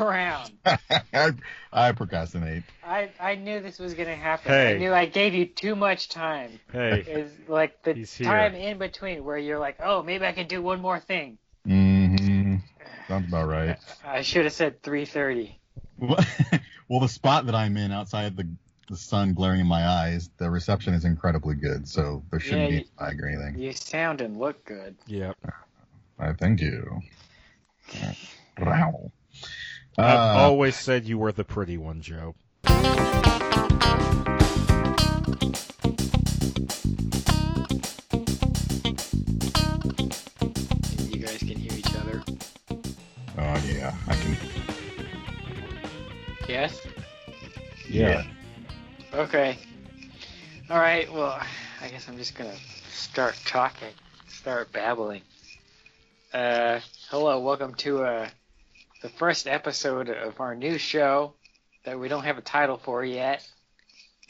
around. I, I procrastinate. I I knew this was gonna happen. Hey. I knew I gave you too much time. Hey, Is like the He's here. time in between where you're like, oh, maybe I could do one more thing. Mm-hmm. Sounds about right. I should have said 3:30. well, the spot that I'm in outside the the sun glaring in my eyes, the reception is incredibly good, so there shouldn't Yeah, be you- a lag or anything. You sound and look good. yep. I thank you. Wow. I've Uh, always said you were the pretty one, Joe. You guys can hear each other. oh yeah, I can. Yes. Yeah. Okay. All right. Well, I guess I'm just gonna start talking, start babbling. Uh, hello, welcome to uh the first episode of our new show that we don't have a title for yet.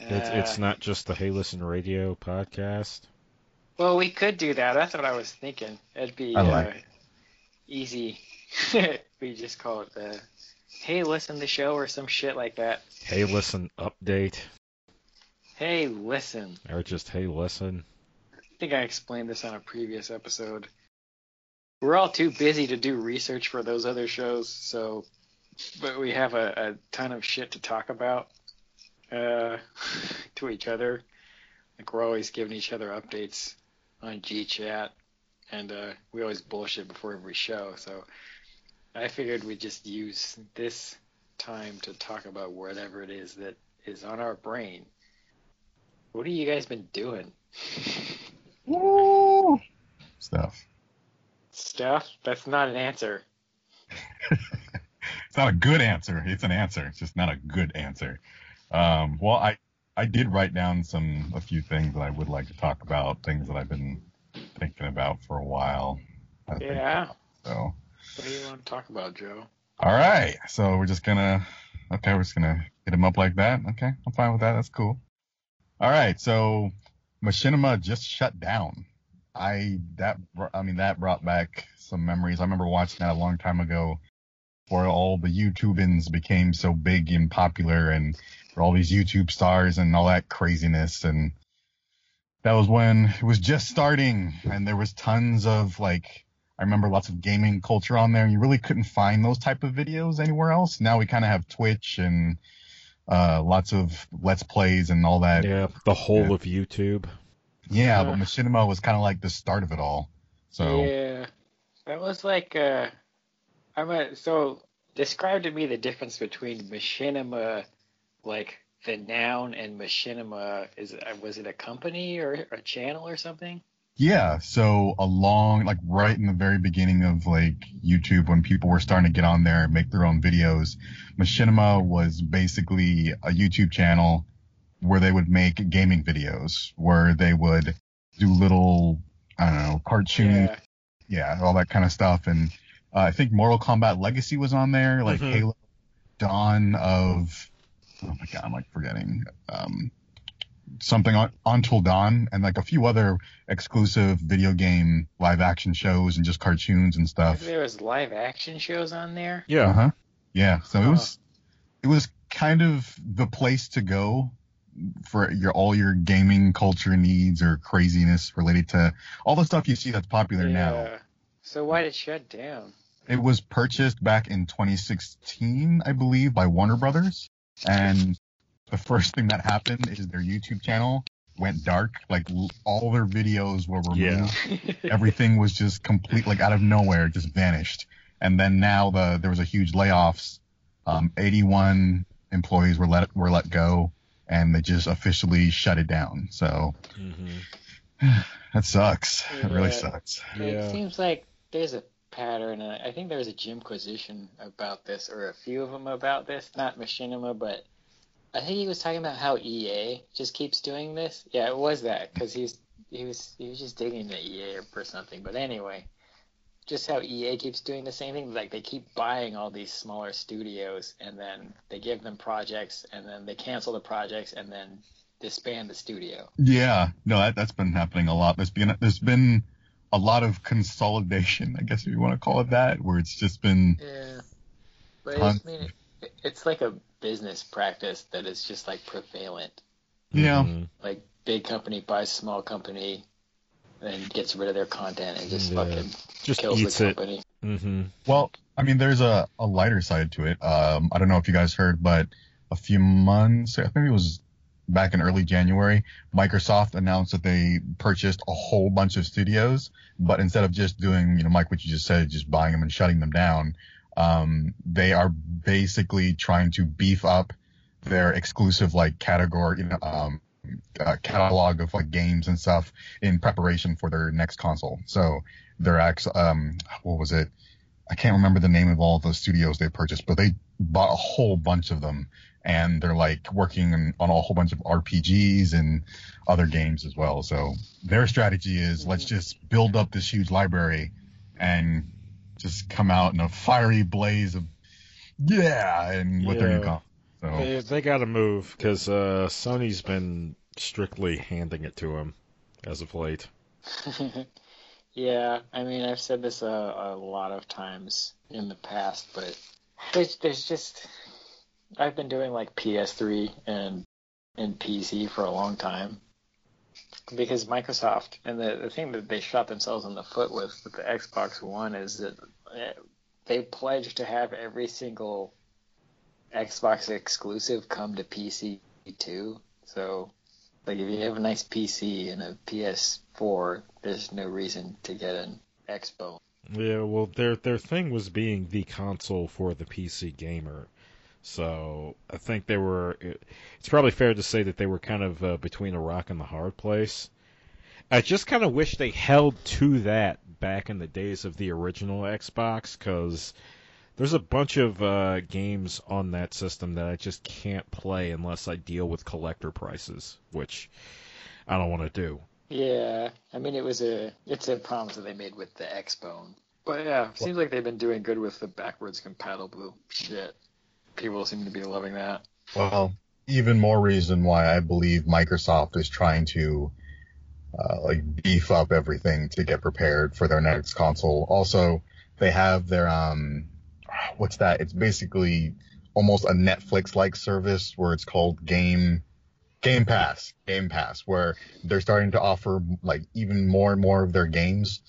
It's, Uh, it's not just the Hey Listen Radio podcast. Well, we could do that. That's what I was thinking. It'd be I like uh, easy. we just call it uh, "Hey, listen the show" or some shit like that. Hey Listen update. Hey, listen. Or just Hey Listen. I think I explained this on a previous episode. We're all too busy to do research for those other shows, so but we have a, a ton of shit to talk about uh, to each other. Like we're always giving each other updates on GChat, and uh, we always bullshit before every show. So I figured we'd just use this time to talk about whatever it is that is on our brain. What have you guys been doing? Woo! Stuff. Stuff? That's not an answer. It's not a good answer. It's an answer. It's just not a good answer. Um, well, I I did write down some a few things that I would like to talk about, things that I've been thinking about for a while. I Yeah. so. What do you want to talk about, Joe? All right. So we're just gonna okay, we're just gonna hit them up like that. Okay, I'm fine with that. That's cool. All right. So Machinima just shut down. I that I mean that brought back some memories. I remember watching that a long time ago, where all the YouTubans became so big and popular, and all these YouTube stars and all that craziness. And that was when it was just starting, and there was tons of like I remember lots of gaming culture on there, and you really couldn't find those type of videos anywhere else. Now we kind of have Twitch and uh, lots of Let's Plays and all that. Yeah, the whole Yeah. of YouTube. Yeah, but Uh. Machinima was kind of like the start of it all. So Yeah. That was like uh I'm a so describe to me the difference between machinima like the noun and machinima is was it a company or a channel or something? yeah, so along like right in the very beginning of like YouTube when people were starting to get on there and make their own videos, Machinima was basically a YouTube channel where they would make gaming videos where they would do little I don't know cartoon Yeah. yeah, all that kind of stuff. And uh, I think Mortal Kombat Legacy was on there, like Mhm. Halo Dawn of, oh my god, I'm like forgetting, um, something on Until Dawn, and like a few other exclusive video game live action shows and just cartoons and stuff. There was live action shows on there. Yeah. Uh huh. Yeah. So it Huh. was, it was kind of the place to go for your all your gaming culture needs or craziness related to all the stuff you see that's popular now. Yeah. So why did it shut down? It was purchased back in 2016, I believe, by Warner Brothers. And the first thing that happened is their YouTube channel went dark. Like all their videos were removed. Yeah. Everything was just complete, like out of nowhere, just vanished. And then now the there was a huge layoffs. Um, 81 employees were let were let go, and they just officially shut it down. So hmm that sucks. It really Yeah. sucks. It seems like there's a pattern. and I think there was a Jimquisition about this, or a few of them about this. Not Machinima, but I think he was talking about how EA just keeps doing this. Yeah, it was that because he's he was he was just digging the EA or something. But anyway, just how EA keeps doing the same thing. Like they keep buying all these smaller studios, and then they give them projects, and then they cancel the projects, and then disband the studio. Yeah, no, that that's been happening a lot. There's been there's been a lot of consolidation, I guess if you want to call it that, where it's just been Yeah. But Tons. I mean, it, it's like a business practice that is just like prevalent. Yeah. Mhm. Like big company buys small company, and gets rid of their content and just Yeah. fucking Just kills eats the it. company. hmm Well, I mean, there's a, a lighter side to it. Um, I don't know if you guys heard, but a few months, I think it was back in early January, Microsoft announced that they purchased a whole bunch of studios, but instead of just doing, you know, Mike, what you just said, just buying them and shutting them down, um, they are basically trying to beef up their exclusive like category, you know, um, uh, catalog of like games and stuff in preparation for their next console. So they're actually, um, what was it? I can't remember the name of all the studios they purchased, but they bought a whole bunch of them, and they're like working on, on a whole bunch of RPGs and other games as well. So their strategy is let's just build up this huge library and just come out in a fiery blaze of yeah, and with their new Yeah. console. So They, they got to move because uh, Sony's been strictly handing it to him as of late. yeah, I mean, I've said this a, a lot of times in the past, but there's there's just I've been doing like PS3 and and PC for a long time because Microsoft and the the thing that they shot themselves in the foot with with the Xbox One is that eh, they pledged to have every single Xbox exclusive come to PC too. So like if you have a nice PC and a PS4, there's no reason to get an Xbox. Yeah, well, their their thing was being the console for the PC gamer. So I think they were. It's probably fair to say that they were kind of uh, between a rock and the hard place. I just kind of wish they held to that back in the days of the original Xbox, because there's a bunch of uh, games on that system that I just can't play unless I deal with collector prices, which I don't want to do. Yeah, I mean it was a it's a promise that they made with the Xbone. But yeah, seems like they've been doing good with the backwards compatible shit. People seem to be loving that. Well, even more reason why I believe Microsoft is trying to uh, like beef up everything to get prepared for their next console. Also, they have their um, what's that? It's basically almost a Netflix-like service where it's called Game Game Pass. Game Pass, where they're starting to offer like even more and more of their games.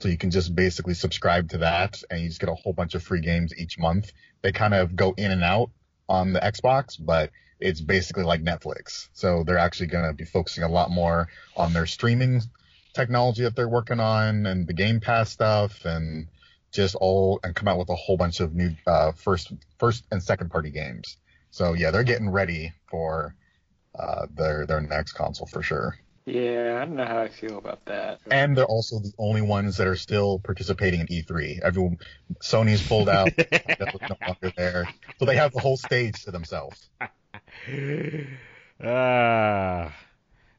So you can just basically subscribe to that and you just get a whole bunch of free games each month. They kind of go in and out on the Xbox, but it's basically like Netflix. So they're actually going to be focusing a lot more on their streaming technology that they're working on and the Game Pass stuff and just all and come out with a whole bunch of new uh, first first and second party games. So yeah, they're getting ready for uh, their their next console for sure. Yeah, I don't know how I feel about that. And they're also the only ones that are still participating in E3. Everyone, Sony's pulled out. No longer there, so they have the whole stage to themselves. Ah,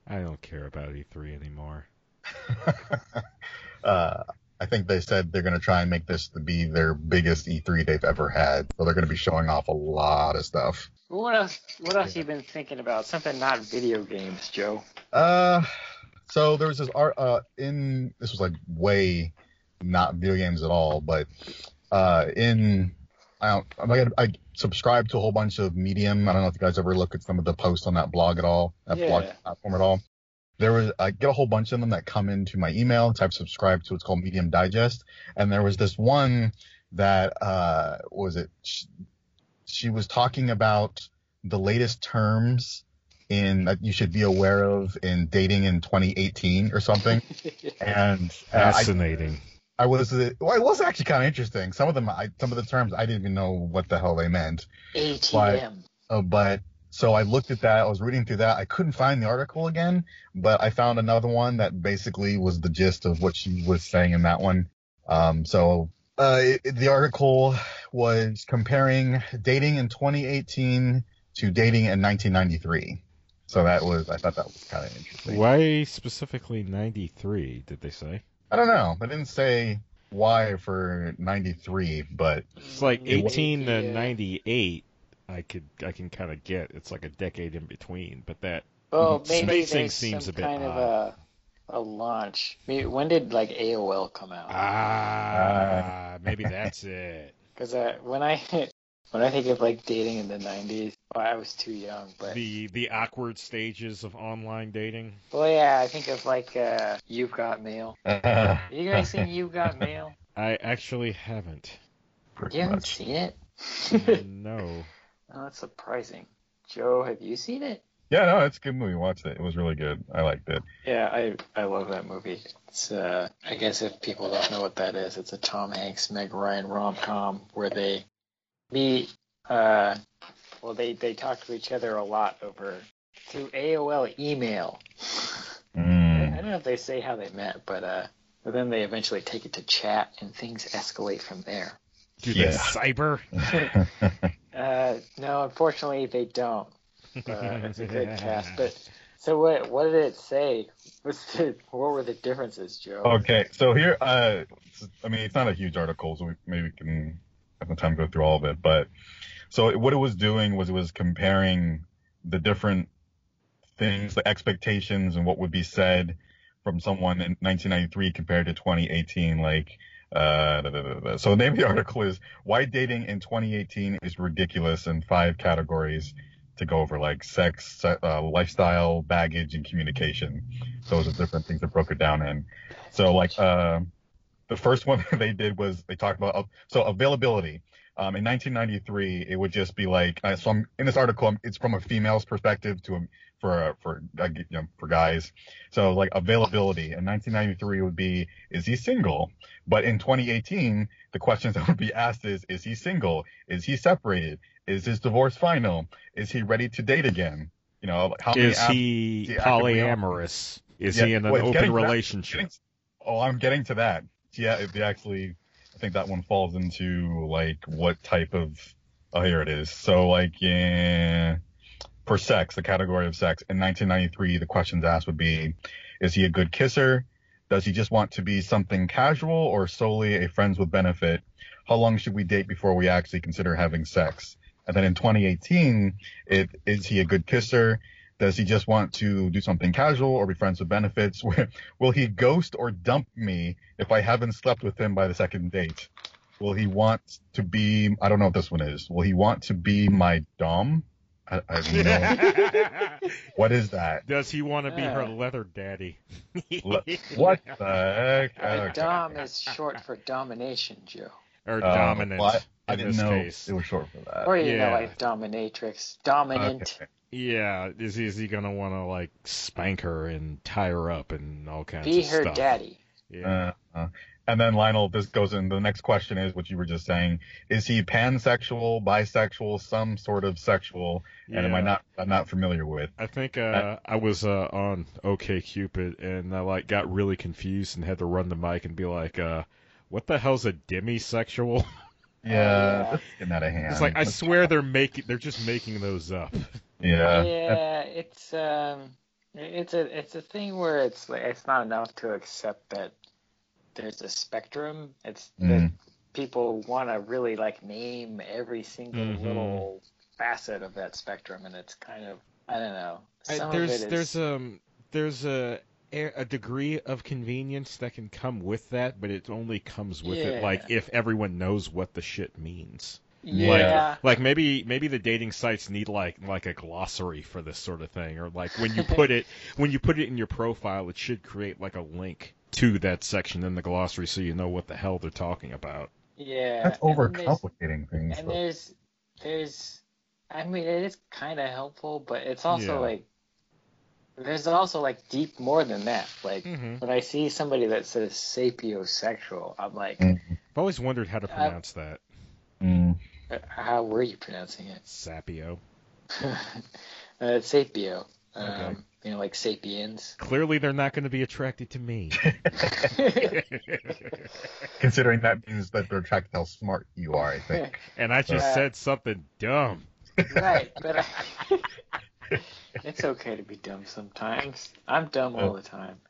I don't care about E3 anymore. uh, think they said they're going to try and make this to be their biggest E3 they've ever had. So they're going to be showing off a lot of stuff. What else? What else you been thinking about? Something not video games, Joe. Uh, so there was this art uh, in this was like way not video games at all, but uh, in I don't I, I subscribe to a whole bunch of Medium. I don't know if you guys ever look at some of the posts on that blog at all, that blog platform at all. There was I get a whole bunch of them that come into my email. Type subscribe to what's called Medium Digest, and there was this one that uh was it? She, she was talking about the latest terms in that you should be aware of in dating in 2018 or something. And uh, Fascinating. I was uh, well, it was actually kind of interesting. Some of them, I, some of the terms, I didn't even know what the hell they meant. ATM. Uh, but so I looked at that. I was reading through that. I couldn't find the article again, but I found another one that basically was the gist of what she was saying in that one. Um, so uh, it, the article was comparing dating in 2018 to dating in 1993. So that was, I thought that was kind of interesting. Why specifically 93, did they say? I don't know. They didn't say why for 93, but It's like It was- 18 to Yeah. 98. I could I can kind of get. It's like a decade in between, but that Well, maybe Spacing seems some a bit kind of odd. a a launch. I mean, when did like AOL come out? ah maybe that's it. Because uh, when I when I think of like dating in the '90s, well, I was too young, but The the awkward stages of online dating. well, yeah, I think of like uh, You've Got Mail. Uh, You guys seen You've Got Mail? I actually haven't. pretty You haven't much. seen it? no. Oh, that's surprising. Joe, have you seen it? Yeah, no, it's a good movie. Watched it. It was really good. I liked it. Yeah, I I love that movie. It's uh, I guess if people don't know what that is, it's a Tom Hanks, Meg Ryan rom com where they meet. Uh, well, they they talk to each other a lot over through AOL email. I, I Mm. don't know if they say how they met, but uh, but then they eventually take it to chat and things escalate from there. Do Yeah. they cyber? Uh, no, unfortunately they don't. Uh, it's a good cast, but so what? What did it say? What's the? What were the differences, Joe? okay, so here, uh, I mean, it's not a huge article, so we maybe can have the time to go through all of it. But so what it was doing was it was comparing the different things, the expectations, and what would be said from someone in 1993 compared to 2018. Like, uh, da, da, da, so the name of the article is "Why Dating in 2018 is Ridiculous" in five categories to go over, like sex, uh, lifestyle, baggage, and communication. Those are different things that broke it down in. So, like, uh, the first one they did was they talked about uh, so availability. Um, in 1993, it would just be like uh, so. I'm, in this article, I'm- it's from a female's perspective to a, for for you know, for guys. So like availability in 1993 would be is he single? But in 2018, the questions that would be asked is is he single? Is he separated? Is his divorce final? Is he ready to date again? You know, how many Is he is he polyamorous? Is Yeah, he in an open getting to that- relationship? getting- oh, I'm getting to that. Yeah, if they actually, I think that one falls into like what type of. Oh, here it is. So like, yeah, for sex, the category of sex in 1993, the questions asked would be, is he a good kisser? Does he just want to be something casual or solely a friends with benefit? How long should we date before we actually consider having sex? And then in 2018, it is he a good kisser? Does he just want to do something casual or be friends with benefits? Will he ghost or dump me if I haven't slept with him by the second date? Will he want to be, I don't know what this one is. Will he want to be my dom? I, I have no, what is that? Does he want to be her leather daddy? Le- What the heck? Uh, Okay. Dom is short for domination, Joe. or Oh, dominant well, I, I in didn't this know case? it was short for that. Or you yeah. know, like dominatrix, dominant. Okay. Yeah, is he, is he gonna want to like spank her and tie her up and all kinds Be of stuff? Be her daddy. Yeah. Uh, uh, and then Lionel, this goes in. The next question is what you were just saying: Is he pansexual, bisexual, some sort of sexual? And am I not? I'm not familiar with. I think uh, I was uh, on OK Cupid and I like got really confused and had to run the mic and be like, uh, "What the hell's a demisexual?" Yeah, yeah. getting out of hand. It's like I swear they're making they're just making those up. Yeah. yeah, it's um, it's a it's a thing where it's like it's not enough to accept that there's a spectrum. It's that Mm. people want to really like name every single Mhm. little facet of that spectrum, and it's kind of I don't know. I- there's of it is, there's um there's a a degree of convenience that can come with that, but it only comes with it like if everyone knows what the shit means. yeah. Like maybe maybe the dating sites need like like a glossary for this sort of thing, or like when you put it when you put it in your profile, it should create like a link to that section in the glossary so you know what the hell they're talking about. Yeah, That's and then overcomplicating things. And though. there's, there's, I mean, it is kind of helpful, but it's also Yeah. like, there's also like deep more than that. Like Mm-hmm. when I see somebody that says sapiosexual, I'm like, Mm. I've always wondered how to Uh, pronounce that. Mm. "Uh, how were you pronouncing it? Sapio. uh, sapio. Um, Okay. You know, like sapiens. Clearly, they're not going to be attracted to me. Considering that means that they're attracted to how smart you are, I think. and I just said something dumb. right, but I, it's okay to be dumb sometimes. I'm dumb all the time.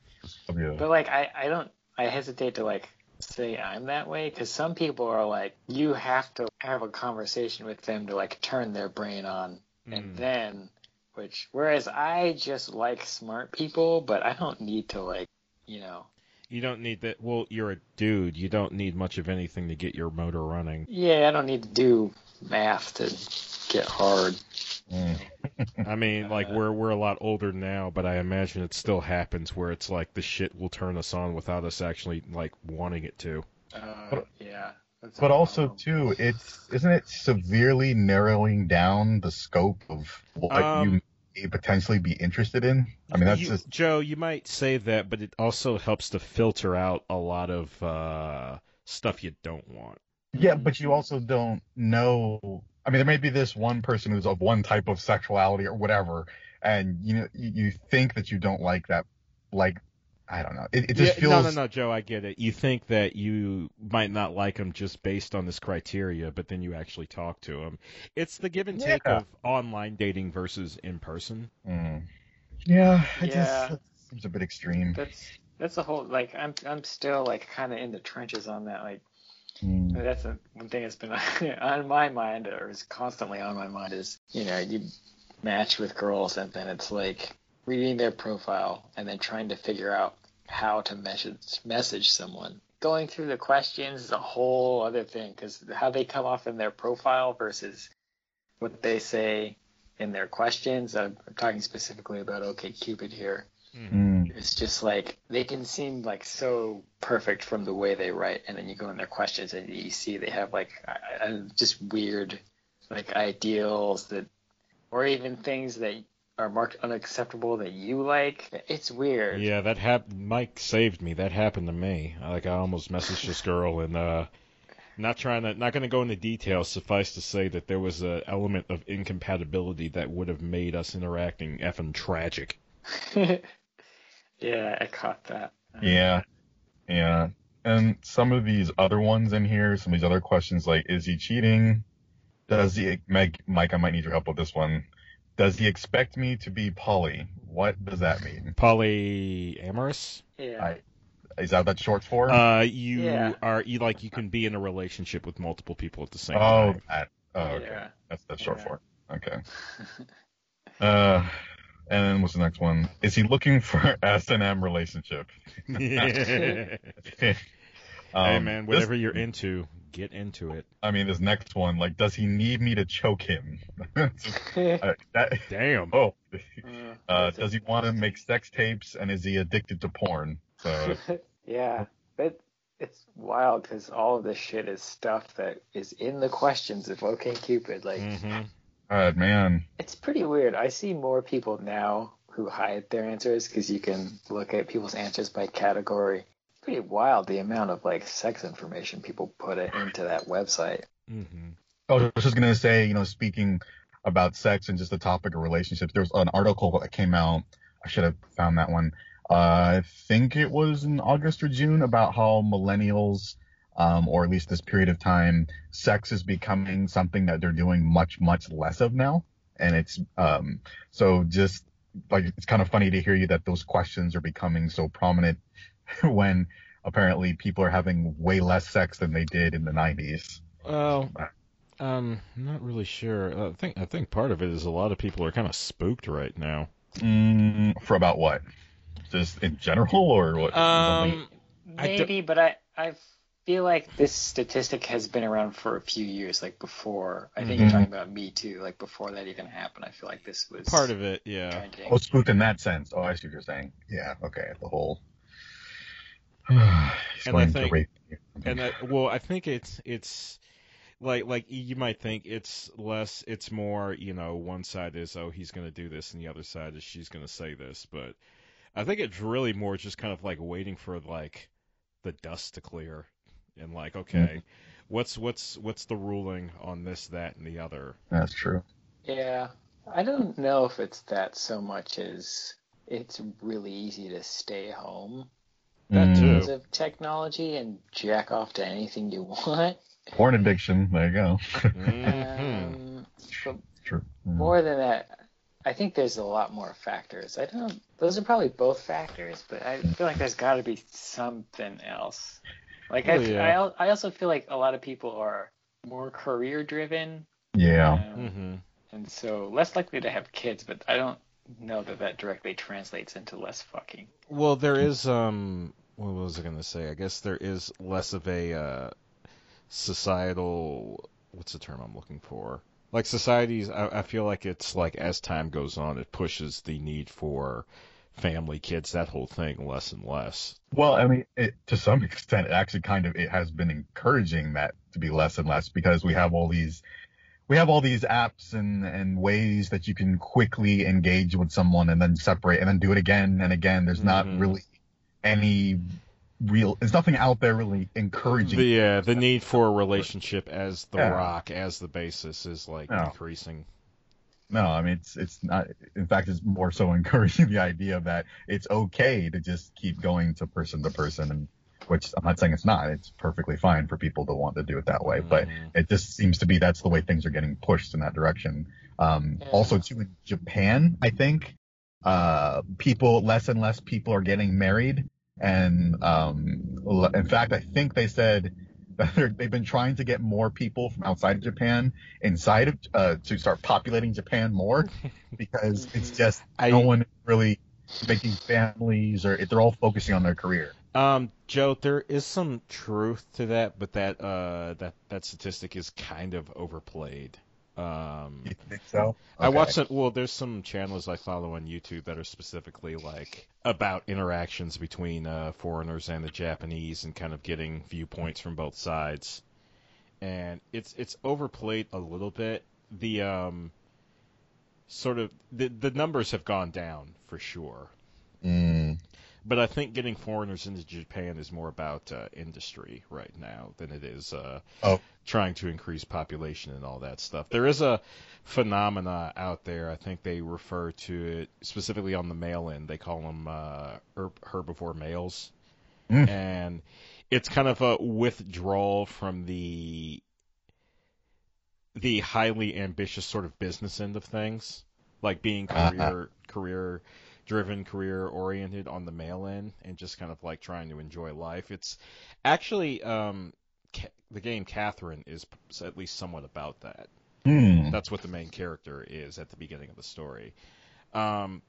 Yeah. But like I, I don't I hesitate to like say I'm that way because some people are like you have to have a conversation with them to like turn their brain on and Mm. then which whereas I just like smart people but I don't need to like you know You don't need that. Well, you're a dude. You don't need much of anything to get your motor running. yeah I don't need to do math to get hard. Mm. I mean, like we're we're a lot older now, but I imagine it still happens where it's like the shit will turn us on without us actually like wanting it to. Uh, yeah. That's But also problem. too, it's isn't it severely narrowing down the scope of what Um, you may potentially be interested in? I mean, that's You- just Joe. You might say that, but it also helps to filter out a lot of uh, stuff you don't want. yeah, but you also don't know. I mean, there may be this one person who's of one type of sexuality or whatever, and you know, you, you think that you don't like that, like I don't know. It, it just Yeah, feels No, no, no, Joe. I get it. You think that you might not like him just based on this criteria, but then you actually talk to him. It's the give and take Yeah. of online dating versus in person. Mm. Yeah, it Yeah. just seems a bit extreme. That's that's the whole like I'm I'm still like kind of in the trenches on that. Like Mm. that's a, one thing that's been on my mind or is constantly on my mind is you know you match with girls and then it's like reading their profile and then trying to figure out how to message message someone. Going through the questions is a whole other thing because how they come off in their profile versus what they say in their questions. I'm, I'm talking specifically about OkCupid here. Mm. It's just like they can seem like so perfect from the way they write, and then you go in their questions and you see they have like I- just weird like ideals that, or even things that are marked unacceptable that you like. It's weird. Yeah, that hap- Mike saved me. That happened to me. Like I almost messaged this girl and uh not trying to not going to go into details. Suffice to say that there was a element of incompatibility that would have made us interacting effing tragic. yeah, I caught that. Yeah, yeah. And some of these other ones in here, some of these other questions like, is he cheating? Does he, Meg, Mike, I might need your help with this one. Does he expect me to be poly? What does that mean? Polyamorous? Yeah. I- Is that what that's short for? Uh, you Yeah. are you like you can be in a relationship with multiple people at the same oh, time. that. Oh, okay. Yeah. That's that's short Yeah. for. Okay. Uh, and then what's the next one? Is he looking for S and M relationship? hey Um, man, this- whatever you're into, get into it. I mean, this next one, like, does he need me to choke him? Uh, that, Damn. oh, uh, That's does he want to make sex tapes and is he addicted to porn? So, yeah, but it's wild because all of this shit is stuff that is in the questions of OkCupid. Like, hmm God, man. it's pretty weird. I see more people now who hide their answers because you can look at people's answers by category. Pretty wild the amount of like sex information people put it into that website. hmm Oh, I was just gonna say, you know, speaking about sex and just the topic of relationships, there was an article that came out. I should have found that one. Uh, I think it was in August or June about how millennials, um, or at least this period of time, sex is becoming something that they're doing much, much less of now. And it's, um, so just like, it's kind of funny to hear you that those questions are becoming so prominent when apparently people are having way less sex than they did in the 90s. Well, um, I'm not really sure. I think I think part of it is a lot of people are kind of spooked right now. Mm, for about what? Just in general, or what? Something- Um, I don't- Maybe, but I I feel like this statistic has been around for a few years. Like before, I think Mhm. you're talking about Me Too. Like before that even happened, I feel like this was part of it, yeah. trending. oh, spooked in that sense. Oh, I see what you're saying. Yeah. Okay. The whole. He's And I going to think- rape you. And that, well, I think it's it's like like you might think it's less, it's more. You know, one side is oh he's going to do this, and the other side is she's going to say this. But I think it's really more just kind of like waiting for like the dust to clear, and like mm-hmm. okay, what's what's what's the ruling on this, that, and the other. That's true. Yeah, I don't know if it's that so much as it's really easy to stay home That Mm, too. because of technology and jack off to anything you want. Porn addiction. There you go. Um, but true. Mm. more than that, I think there's a lot more factors. I don't. Those are probably both factors, but I feel like there's got to be something else. Like I, Oh, yeah. I, I also feel like a lot of people are more career driven. Yeah. um, hmm and so less likely to have kids, but I don't know that that directly translates into less fucking. Well, there is um what was I going to say? I guess there is less of a uh, societal what's the term I'm looking for? Like societies, I, I feel like it's like as time goes on, it pushes the need for family, kids, that whole thing less and less. Well, I mean, it, to some extent, it actually kind of it has been encouraging that to be less and less because we have all these we have all these apps and and ways that you can quickly engage with someone and then separate and then do it again and again. There's not Mhm. really any real. There's nothing out there really encouraging. The uh, the need for a relationship as the Yeah. rock, as the basis, is like Yeah. increasing. No, I mean it's it's not. In fact, it's more so encouraging the idea that it's okay to just keep going to person to person, and which I'm not saying it's not. It's perfectly fine for people to want to do it that way, but Mhm. it just seems to be that's the way things are getting pushed in that direction. Um, Yeah. Also, too in Japan, I think uh, people less and less people are getting married, and um, in fact, I think they said that they're, they've been trying to get more people from outside of Japan inside of uh, to start populating Japan more because it's just I- no one really making families or they're all focusing on their career. Um, Joe, there is some truth to that, but that uh that that statistic is kind of overplayed. Um, You think so? I Okay. watch some. Well, there's some channels I follow on YouTube that are specifically like about interactions between uh, foreigners and the Japanese, and kind of getting viewpoints from both sides. And it's it's overplayed a little bit. The um, sort of the the numbers have gone down for sure, Mm, but I think getting foreigners into Japan is more about uh, industry right now than it is uh, Oh. trying to increase population and all that stuff. There is a phenomena out there. I think they refer to it specifically on the mail end. They call them uh, herb- herbivore males, Mm. and it's kind of a withdrawal from the the highly ambitious sort of business end of things, like being Uh-huh. career career driven, career oriented on the male end, and just kind of like trying to enjoy life. It's actually um, Ca- the game Catherine is at least somewhat about that. mm. That's what the main character is at the beginning of the story. Um,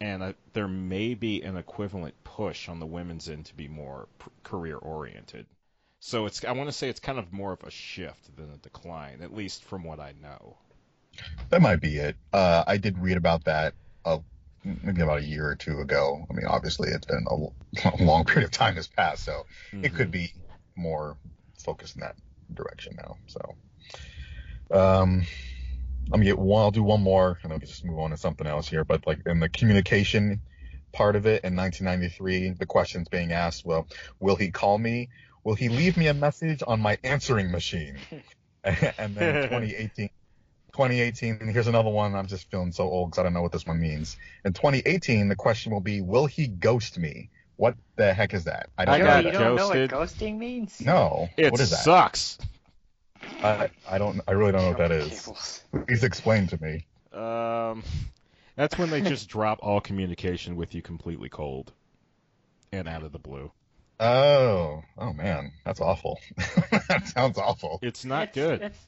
and I, there may be an equivalent push on the women's end to be more p- career oriented. So it's I want to say it's kind of more of a shift than a decline, at least from what I know. That might be it. Uh, I did read about that uh, maybe about a year or two ago. I mean, obviously, it's been a, long period of time has passed, so it could be more focused in that direction now. So, um, I'm gonna get one. I'll do one more, and I'll just move on to something else here. But like in the communication part of it in 1993, the questions being asked, well, will he call me? Will he leave me a message on my answering machine? and then 2018. 2018, and here's another one. I'm just feeling so old because I don't know what this one means. In 2018, the question will be, will he ghost me? What the heck is that? I don't I Joe, know. got you don't know what ghosting means? No. It what is that? sucks. I, I don't. I really don't know what that is. Cables. Please explain to me. Um, that's when they just drop all communication with you completely cold and out of the blue. Oh, oh man, that's awful. that sounds awful. It's not it's, good. It's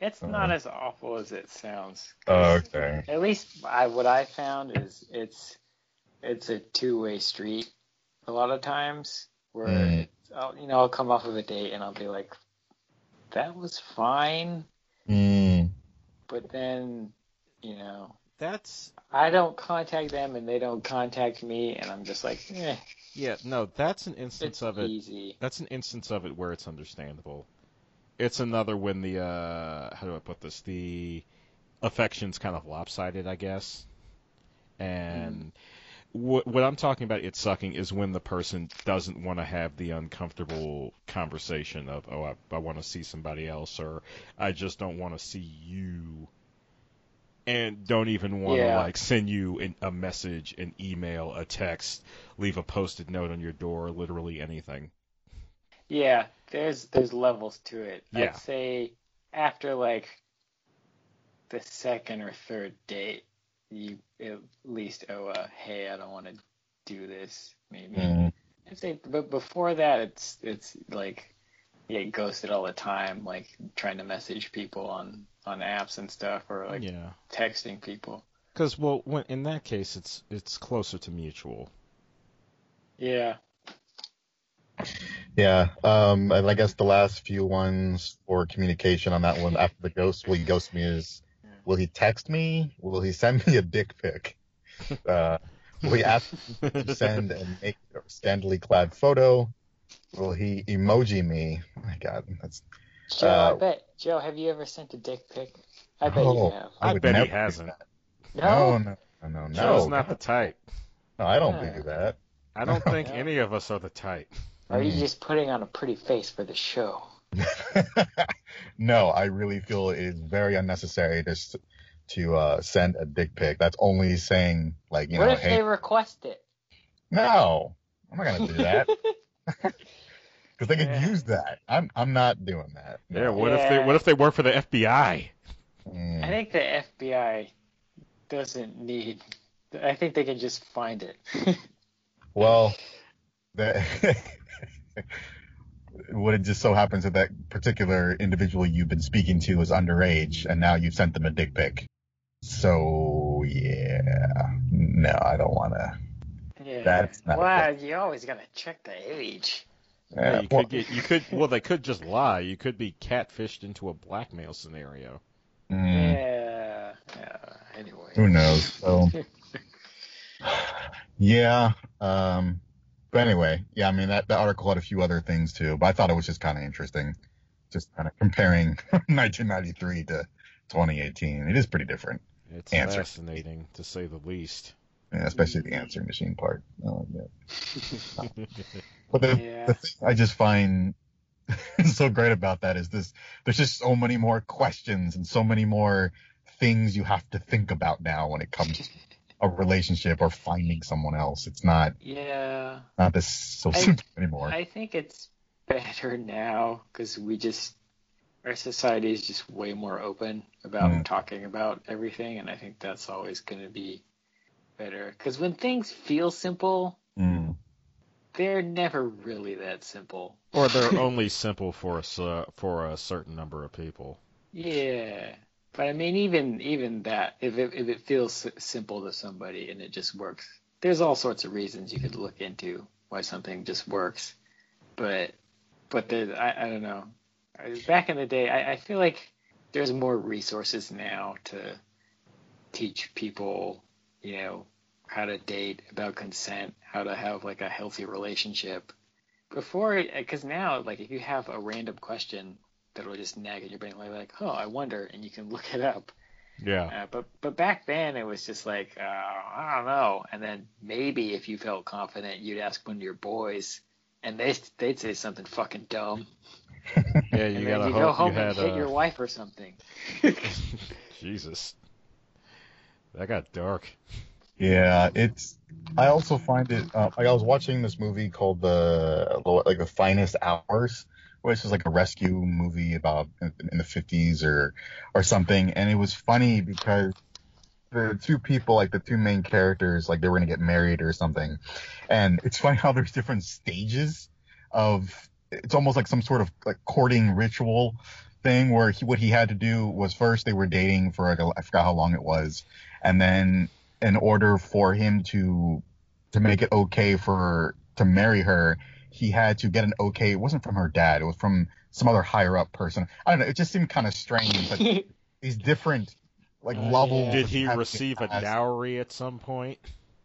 it's Uh-huh. not as awful as it sounds. Okay. At least I, what I found is it's it's a two way street a lot of times where Mm. I'll, you know I'll come off of a date and I'll be like that was fine, Mm, but then you know That's I don't contact them and they don't contact me and I'm just like eh, yeah, no, that's an instance it's of it. easy. That's an instance of it where it's understandable. It's another when the uh how do I put this? The affection's kind of lopsided, I guess. And what what I'm talking about it sucking is when the person doesn't want to have the uncomfortable conversation of, oh, I, I want to see somebody else, or I just don't want to see you, and don't even want to Yeah. like send you an, a message, an email, a text, leave a Post-it note on your door, literally anything. Yeah, there's there's levels to it. Yeah. I'd say after like the second or third date, you at least owe a hey, I don't want to do this. Maybe mm, I'd say, but before that, it's it's like you get ghosted all the time, like trying to message people on on apps and stuff, or like yeah. texting people. Because well, when, in that case, it's it's closer to mutual. Yeah, Yeah, um, and I guess the last few ones for communication on that one after the ghost, will he ghost me is, will he text me? Will he send me a dick pic? Uh, will he ask me to send and make a scantily clad photo? Will he emoji me? Oh my God, that's Joe, I Uh, bet Joe, have you ever sent a dick pic? I bet Oh, you have. I would bet he hasn't. No, No, no, no, no, no. Joe's not the type. No, I don't Yeah. do that. I don't think No. any of us are the type. Are you Mm. just putting on a pretty face for the show? no, I really feel it is very unnecessary to to uh, send a dick pic. That's only saying like you what know, What if hey, they request it? no, I'm not gonna do that because they could Yeah. use that. I'm I'm not doing that. Yeah. No. What if they Yeah. What if they work for the FBI? Mm. I think the FBI doesn't need. I think they can just find it. Well, that would it just so happens that that particular individual you've been speaking to is underage, and now you've sent them a dick pic. So yeah, no, I don't want to. yeah. That's not Well, you always gotta check the age. Yeah, you could get. You could. Well, they could just lie. You could be catfished into a blackmail scenario. Mm, Yeah. yeah. Anyway. who knows? So yeah. Um. But anyway, yeah. I mean that that article had a few other things too, but I thought it was just kind of interesting, just kind of comparing 1993 to 2018. It is pretty different. It's Answer. fascinating to say the least. Yeah, especially the answering machine part. I like that. But the, Yeah. the thing I just find so great about that is this there's just so many more questions and so many more things you have to think about now when it comes to a relationship or finding someone else. It's not Yeah. not this so I- simple anymore. I think it's better now because we just our society is just way more open about Mm. talking about everything, and I think that's always going to be better. Because when things feel simple, Mm. they're never really that simple. Or they're only simple for a for a certain number of people. Yeah, but I mean, even even that, if it if it feels simple to somebody and it just works, there's all sorts of reasons you could look into why something just works. But but there, I I don't know. Back in the day, I, I feel like there's more resources now to teach people, you know, how to date, about consent, how to have like a healthy relationship. Before, because now, like, if you have a random question that'll just nag at your brain, like, like, oh, I wonder, and you can look it up. Yeah. Uh, but but back then, it was just like, uh, I don't know. And then maybe if you felt confident, you'd ask one of your boys, and they they'd say something fucking dumb, Yeah. You gotta you go home you and had. hit your Uh, wife or something. Jesus. That got dark. Yeah, it's. I also find it. Uh, like I was watching this movie called the like the Finest Hours, which is like a rescue movie about in, the fifties or or something, and it was funny because the two people, like the two main characters, like they were gonna get married or something, and it's funny how there's different stages of. It's almost like some sort of like courting ritual thing where he, what he had to do was first they were dating for like a, I forgot how long it was, and then in order for him to to make it okay for to marry her, he had to get an okay. It wasn't from her dad. It was from some other higher up person. I don't know. It just seemed kind of strange. Like these different like Uh, levels. yeah. Did he receive a passed. dowry at some point?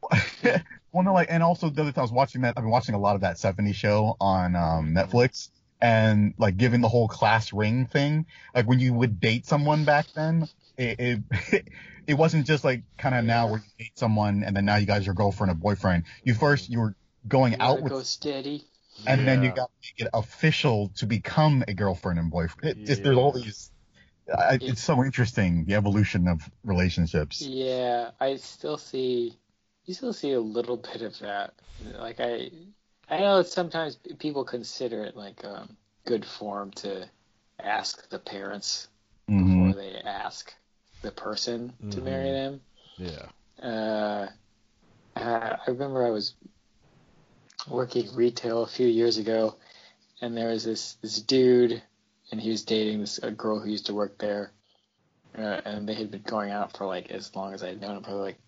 well, no, like, and also the other time I was watching that, I've been watching a lot of that 70 show on um, Netflix, and like giving the whole class ring thing. Like when you would date someone back then, it it, it wasn't just like kind of now where you date someone and then now you guys are girlfriend or boyfriend. You first you were going You out with, go steady. And then you got to make it official to become a girlfriend and boyfriend. It, just there's all these. I, it's so interesting the evolution of relationships. Yeah, I still see, you still see a little bit of that. Like I, I know sometimes people consider it like um, good form to ask the parents hmm before they ask the person to marry Mhm. them. Yeah. Uh, uh, I remember I was working retail a few years ago, and there was this this dude, and he was dating this a girl who used to work there, uh, and they had been going out for like as long as I had known him, probably like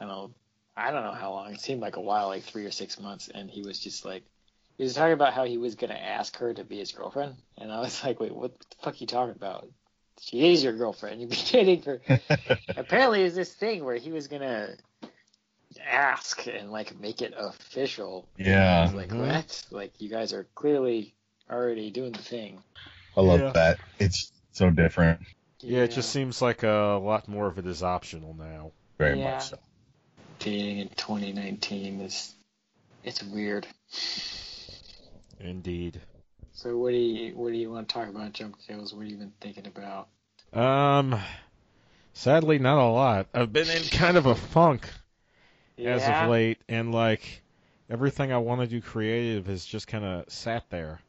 I don't know, I don't know how long. It seemed like a while, like three or six months, and he was just like, he was talking about how he was gonna ask her to be his girlfriend, and I was like, wait, what the fuck are you talking about? She is your girlfriend. You've been dating for. Apparently, it's this thing where he was gonna ask and like make it official. Yeah, was like, Mhm. what? Like, you guys are clearly already doing the thing. I love Yeah. that. It's so different. Yeah, it just seems like a lot more of it is optional now. Very Yeah. much so. dating in 2019 is it's weird. Indeed. So what do you what do you want to talk about, Jump Kills? What have you been thinking about? Um, sadly, not a lot. I've been in kind of a funk as of late, and like everything I want to do creative has just kind of sat there.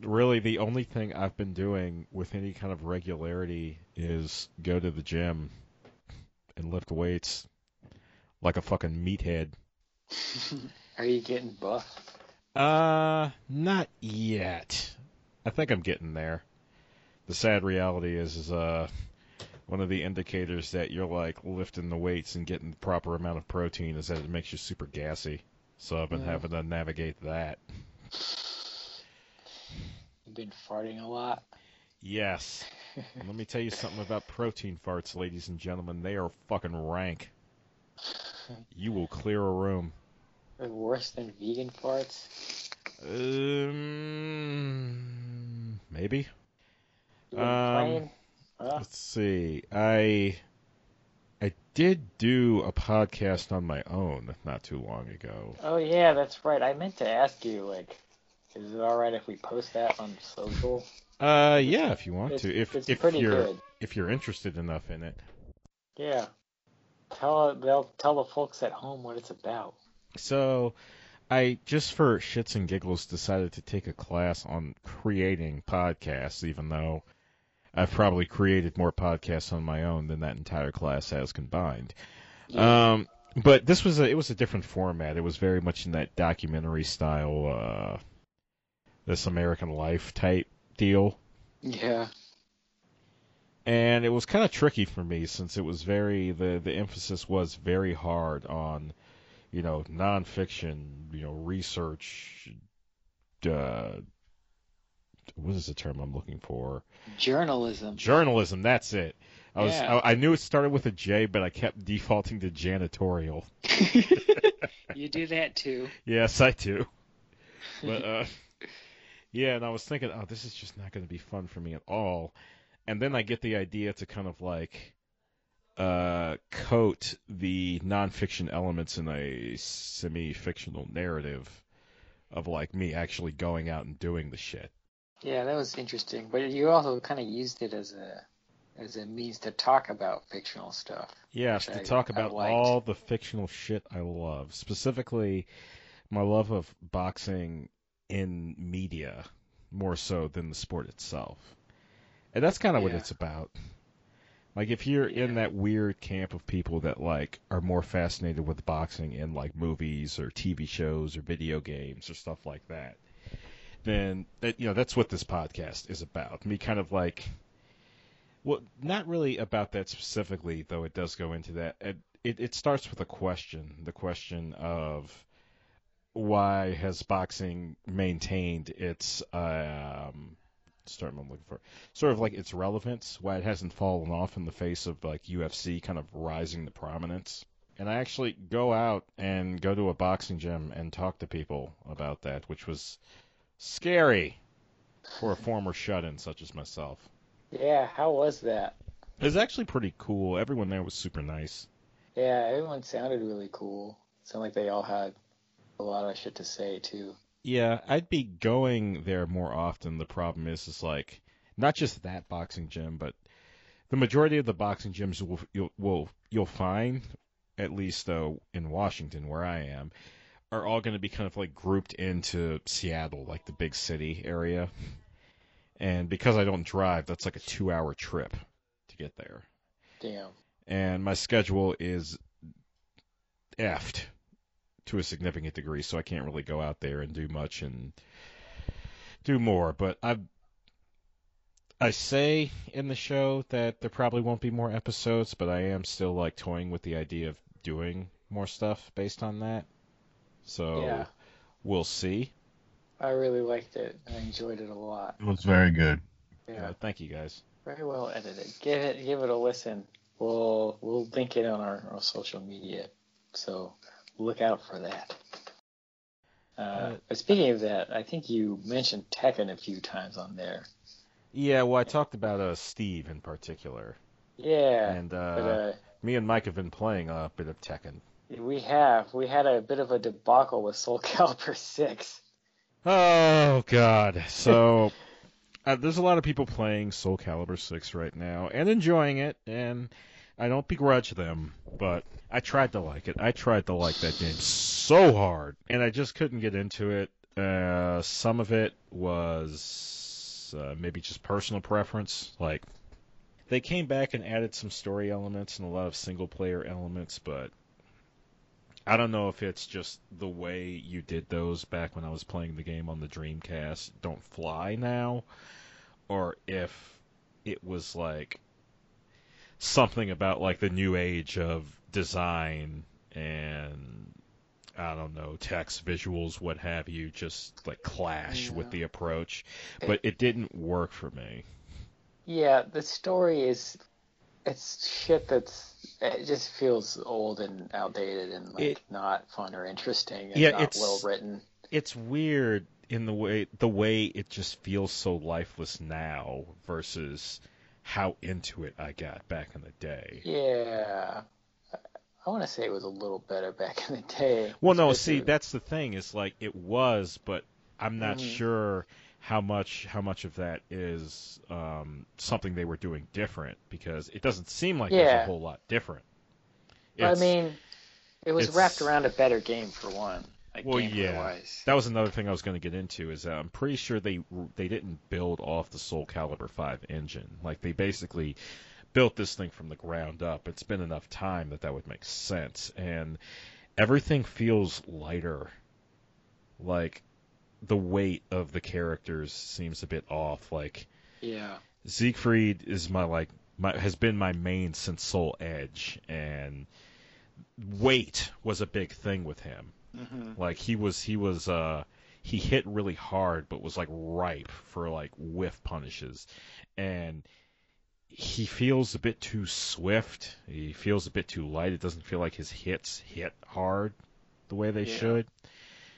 Really, the only thing I've been doing with any kind of regularity is go to the gym and lift weights like a fucking meathead. Are you getting buff? Uh, not yet. I think I'm getting there. The sad reality is, is uh, one of the indicators that you're like lifting the weights and getting the proper amount of protein is that it makes you super gassy. So I've been Yeah. having to navigate that. You've been farting a lot. Yes. Let me tell you something about protein farts, ladies and gentlemen. They are fucking rank. You will clear a room. They're worse than vegan farts. Um, maybe. Um? Huh? Let's see. I I did do a podcast on my own not too long ago. Oh yeah, that's right. I meant to ask you, like, is it all right if we post that on social? Uh, yeah, if you want It's, to, if it's if pretty you're good. if you're interested enough in it. Yeah. Tell they'll tell the folks at home what it's about. So, I just for shits and giggles decided to take a class on creating podcasts, even though I've probably created more podcasts on my own than that entire class has combined. Um, but this was a it was a different format. It was very much in that documentary style, uh, this American Life type deal, yeah. and it was kind of tricky for me since it was very the the emphasis was very hard on, you know, nonfiction, you know, research. Uh, what is the term I'm looking for? Journalism. Journalism. That's it. I was Yeah. I, I knew it started with a J, but I kept defaulting to janitorial. you do that too. Yes, I do. But uh, yeah, and I was thinking, oh, this is just not going to be fun for me at all. And then I get the idea to kind of like uh, coat the nonfiction elements in a semi-fictional narrative of like me actually going out and doing the shit. Yeah, that was interesting. But you also kind of used it as a as a means to talk about fictional stuff. Yes, to I- talk about all the fictional shit I love, specifically my love of boxing in media more so than the sport itself. And that's kind of what it's about. Like if you're in that weird camp of people that like are more fascinated with boxing in like movies or TV shows or video games or stuff like that, then that you know that's what this podcast is about. Me kind of like well, not really about that specifically, though it does go into that. It, it, it starts with a question the question of why has boxing maintained its, um, start I'm looking for, sort of like its relevance, why it hasn't fallen off in the face of like UFC kind of rising to prominence. And I actually go out and go to a boxing gym and talk to people about that, which was scary for a former shut in such as myself. Yeah, how was that? It was actually pretty cool. Everyone there was super nice. Yeah, everyone sounded really cool. It sounded like they all had a lot of shit to say too. Yeah, I'd be going there more often. The problem is, is like not just that boxing gym, but the majority of the boxing gyms will you'll will you'll find, at least though in Washington where I am, are all going to be kind of like grouped into Seattle, like the big city area. And because I don't drive, that's like a two-hour trip to get there. Damn. and my schedule is effed to a significant degree, so I can't really go out there and do much and do more. But I I say in the show that there probably won't be more episodes, but I am still like toying with the idea of doing more stuff based on that. So Yeah. we'll see. I really liked it. I enjoyed it a lot. It was very good. Yeah, Uh, thank you guys. very well edited. Give it give it a listen. We'll we'll link it on our, our social media, so look out for that. Uh, Uh, but speaking of that, I think you mentioned Tekken a few times on there. Yeah, well, I talked about uh, Steve in particular, Yeah, and uh, but uh, me and Mike have been playing a bit of Tekken. We have we had a bit of a debacle with Soul Calibur Six. Oh God! So uh, there's a lot of people playing Soul Calibur 6 right now and enjoying it, and I don't begrudge them, but I tried to like it. I tried to like that game so hard, and I just couldn't get into it. Uh, some of it was uh, maybe just personal preference, like. They came back and added some story elements and a lot of single player elements, but I don't know if it's just the way you did those back when I was playing the game on the Dreamcast don't fly now, or if it was like something about like the new age of design and I don't know text, visuals, what have you, just like clash with the approach, but it didn't work for me. Yeah, the story is it's shit that's it just feels old and outdated and like It- not fun or interesting and Yeah, not it's- well written. it's weird in the way the way it just feels so lifeless now versus how into it I got back in the day. Yeah. I want to say it was a little better back in the day. Well, no, see, that's the thing is like it was, but I'm not Mhm. sure how much how much of that is um, something they were doing different because it doesn't seem like there's a whole lot different. I mean, it was it's- wrapped around a better game for one. Like Well, yeah. wise. that was another thing I was going to get into is that I'm pretty sure they they didn't build off the Soul Calibur 5 engine. Like they basically built this thing from the ground up. It's been enough time that that would make sense and everything feels lighter. Like the weight of the characters seems a bit off. Like Yeah. Siegfried is my like my has been my main since Soul Edge and weight was a big thing with him. hmm Like he was he was uh he hit really hard but was like ripe for like whiff punishes. And he feels a bit too swift. He feels a bit too light. It doesn't feel like his hits hit hard the way they Yeah. should.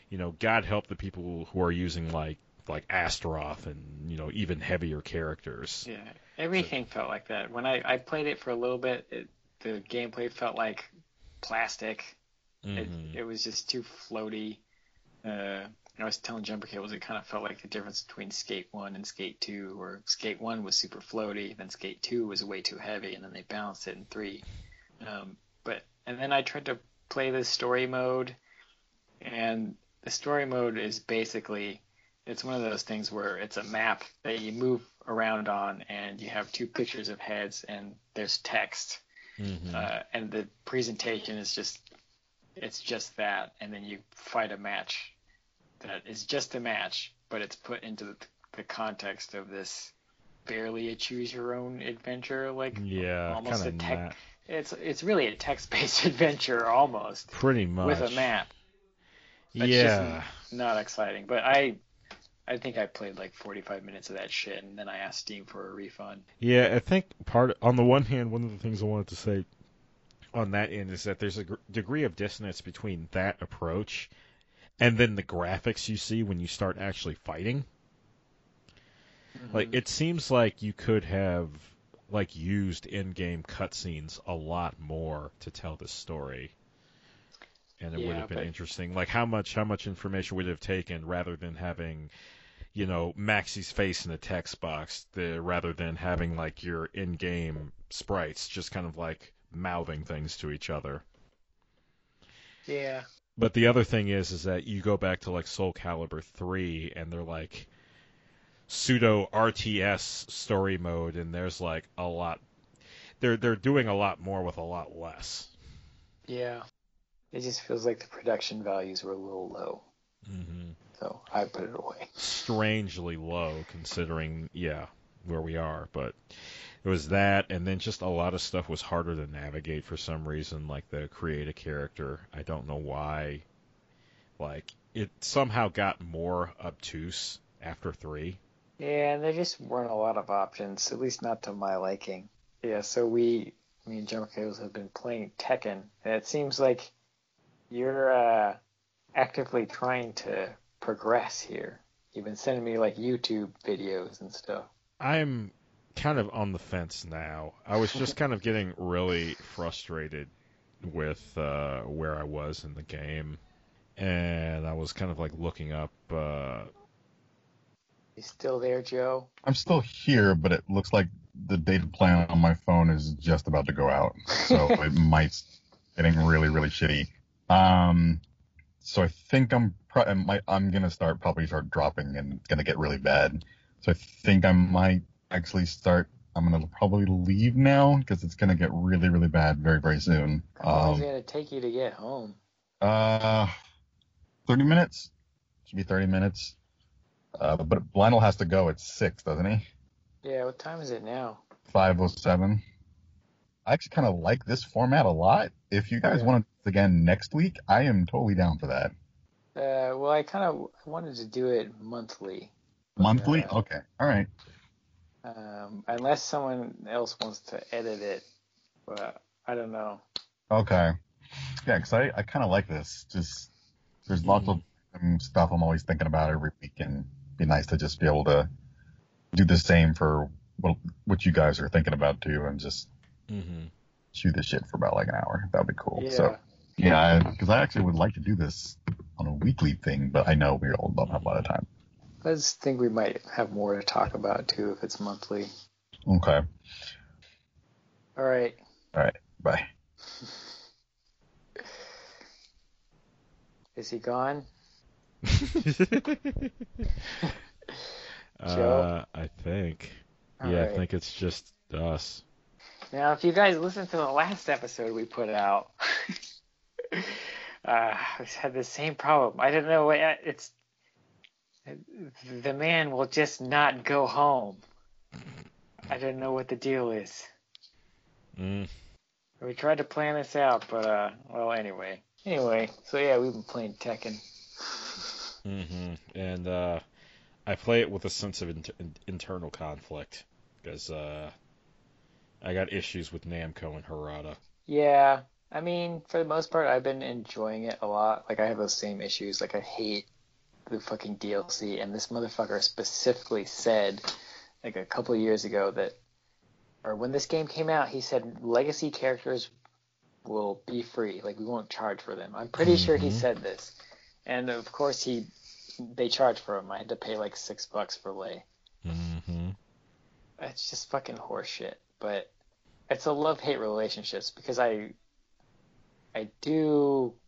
You know, God help the people who are using like like Astaroth and you know even heavier characters. Yeah. Everything felt like that. When I, I played it for a little bit, it, the gameplay felt like plastic. It, Mhm. it was just too floaty. Uh, I was telling Jumper Cables it kind of felt like the difference between Skate 1 and Skate 2, where Skate 1 was super floaty, then Skate 2 was way too heavy, and then they balanced it in 3. Um, but And then I tried to play the story mode, and the story mode is basically it's one of those things where it's a map that you move around on, and you have two pictures of heads, and there's text Mhm. uh, and the presentation is just it's just that and then you fight a match that is just a match but it's put into the, the context of this barely a choose your own adventure like yeah, almost a tech it's it's really a text-based adventure almost Pretty much. with a map It's Yeah. just not exciting but i i think i played like 45 minutes of that shit and then i asked steam for a refund Yeah, I think part on the one hand, one of the things I wanted to say on that end is that there's a gr- degree of dissonance between that approach and then the graphics you see when you start actually fighting. Mm-hmm. Like it seems like you could have like used in-game cutscenes a lot more to tell this story. And it would have been but- interesting. Like how much how much information would it have taken rather than having you know Maxi's face in a text box the, rather than having like your in-game sprites just kind of like mouthing things to each other. yeah But the other thing is, is that you go back to like Soul Calibur three, and they're like pseudo RTS story mode, and there's like a lot. They're they're doing a lot more with a lot less. yeah it just feels like the production values were a little low Mm-hmm. so i put it away Strangely low, considering yeah where we are. But it was that, and then just a lot of stuff was harder to navigate for some reason, like the create a character. I don't know why. Like it somehow got more obtuse after three. Yeah, and there just weren't a lot of options, at least not to my liking. Yeah, so we, me and Jumper Cables have been playing Tekken, and it seems like you're uh, actively trying to progress here. You've been sending me like YouTube videos and stuff. I'm kind of on the fence now. I was just kind of getting really frustrated with uh, where I was in the game, and I was kind of like looking up. Uh, You still there, Joe? I'm still here, but it looks like the data plan on my phone is just about to go out, so it might getting really really shitty. Um, so I think I'm pro- I might, I'm gonna start probably start dropping, and it's gonna get really bad. So I think I might actually start. I'm gonna probably leave now because it's gonna get really really bad very very soon. How long is Um, it gonna take you to get home? uh, 30 minutes. Should be 30 minutes. Uh, but Lionel has to go at six, doesn't he? Yeah, what time is it now? 507. I actually kind of like this format a lot. If you guys want to again next week, I am totally down for that. Uh, well, I kind of wanted to do it monthly, Monthly? Uh, Okay. All right. um, unless someone else wants to edit it. But I don't know. Okay. Yeah, because I, I kind of like this. Just there's lots of um, stuff I'm always thinking about every week, and be nice to just be able to do the same for what what you guys are thinking about too, and just mhm. shoot this shit for about like an hour. That'd be cool. Yeah. So yeah, because I actually would like to do this on a weekly thing, but I know we all don't have a lot of time. I just think we might have more to talk about too if it's monthly. Okay. All right. Alright. Bye. Is he gone? uh, I think. All yeah, right. I think it's just us. Now, if you guys listen to the last episode we put out, uh, we had the same problem. I don't know. what- It's the man will just not go home. I don't know what the deal is. Mm. We tried to plan this out, but uh, well, anyway. Anyway, so yeah, we've been playing Tekken. Mm-hmm. And uh, I play it with a sense of inter- in- internal conflict because uh, I got issues with Namco and Harada. Yeah, I mean, for the most part, I've been enjoying it a lot. Like, I have those same issues. Like, I hate the fucking DLC, and this motherfucker specifically said, like, a couple of years ago that, or when this game came out, he said legacy characters will be free. Like, we won't charge for them. I'm pretty sure he Mhm. said this. And of course, he, they charged for them. I had to pay like six bucks for Lei. Mm-hmm. It's just fucking horseshit. But it's a love hate relationships because I I do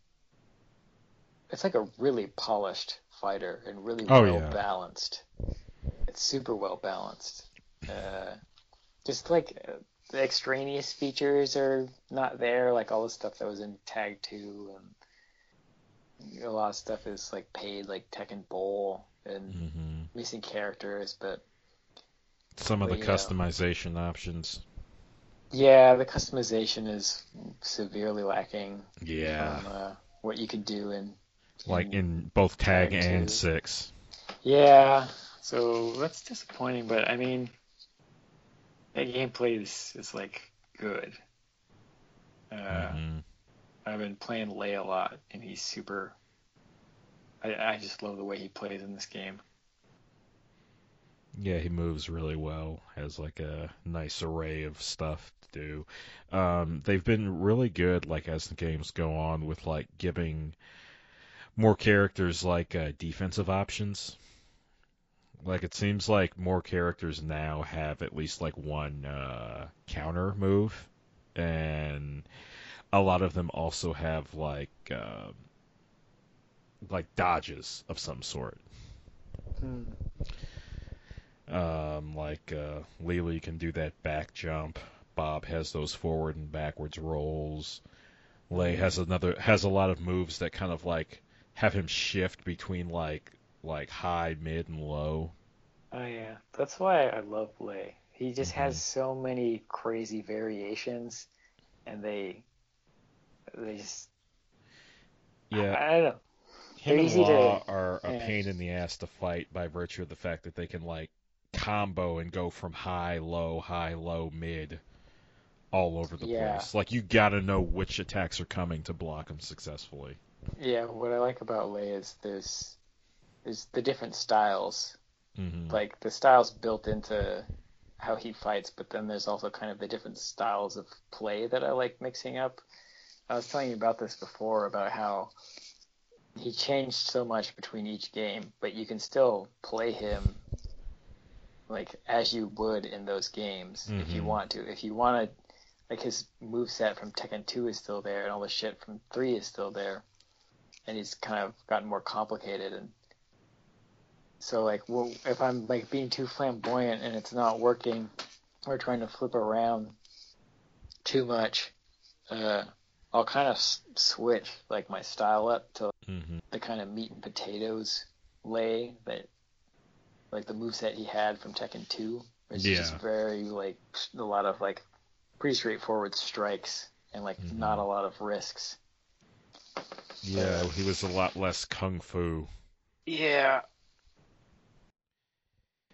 it's like a really polished fighter and really Oh, well yeah. balanced. It's super well balanced. Uh, just like uh, the extraneous features are not there, like all the stuff that was in Tag 2 and a lot of stuff is like paid like Tekken Bowl and hmm missing characters, but Some of the But, customization options. Yeah, the customization is severely lacking Yeah, on uh, what you could do in. like in both tag Tag and two. six. Yeah, so that's disappointing, but I mean, that gameplay is, is like good. Uh, Mhm. I've been playing Lei a lot, and he's super. I, I just love the way he plays in this game. Yeah, he moves really well. Has like a nice array of stuff do. Um, they've been really good, like as the games go on, with like giving more characters like uh, defensive options. Like it seems like more characters now have at least like one uh, counter move, and a lot of them also have like uh, like dodges of some sort. Um, like uh, Lili can do that back jump. Bob has those forward and backwards rolls. Lei has another has a lot of moves that kind of like have him shift between like like high, mid, and low. Oh yeah, that's why I love Lei. He just Mm-hmm. has so many crazy variations, and they they just Yeah, I, I don't. Him They're and easy to- are a yeah. pain in the ass to fight by virtue of the fact that they can like combo and go from high, low, high, low, mid, all over the Yeah. place. Like you gotta know which attacks are coming to block them successfully. Yeah, what I like about Lei is there's there's the different styles. hmm Like the styles built into how he fights, but then there's also kind of the different styles of play that I like mixing up. I was telling you about this before about how he changed so much between each game, but you can still play him like as you would in those games if you Mhm. want to. If you want to, like his move set from Tekken 2 is still there, and all the shit from 3 is still there, and he's kind of gotten more complicated. And so, like, well, if I'm like being too flamboyant and it's not working, or trying to flip around too much, uh, I'll kind of s- switch like my style up to hmm the kind of meat and potatoes Lei that like the move set he had from Tekken 2 is just very like a lot of like pretty straightforward strikes and like Mhm. not a lot of risks. Yeah, he was a lot less kung fu. Yeah.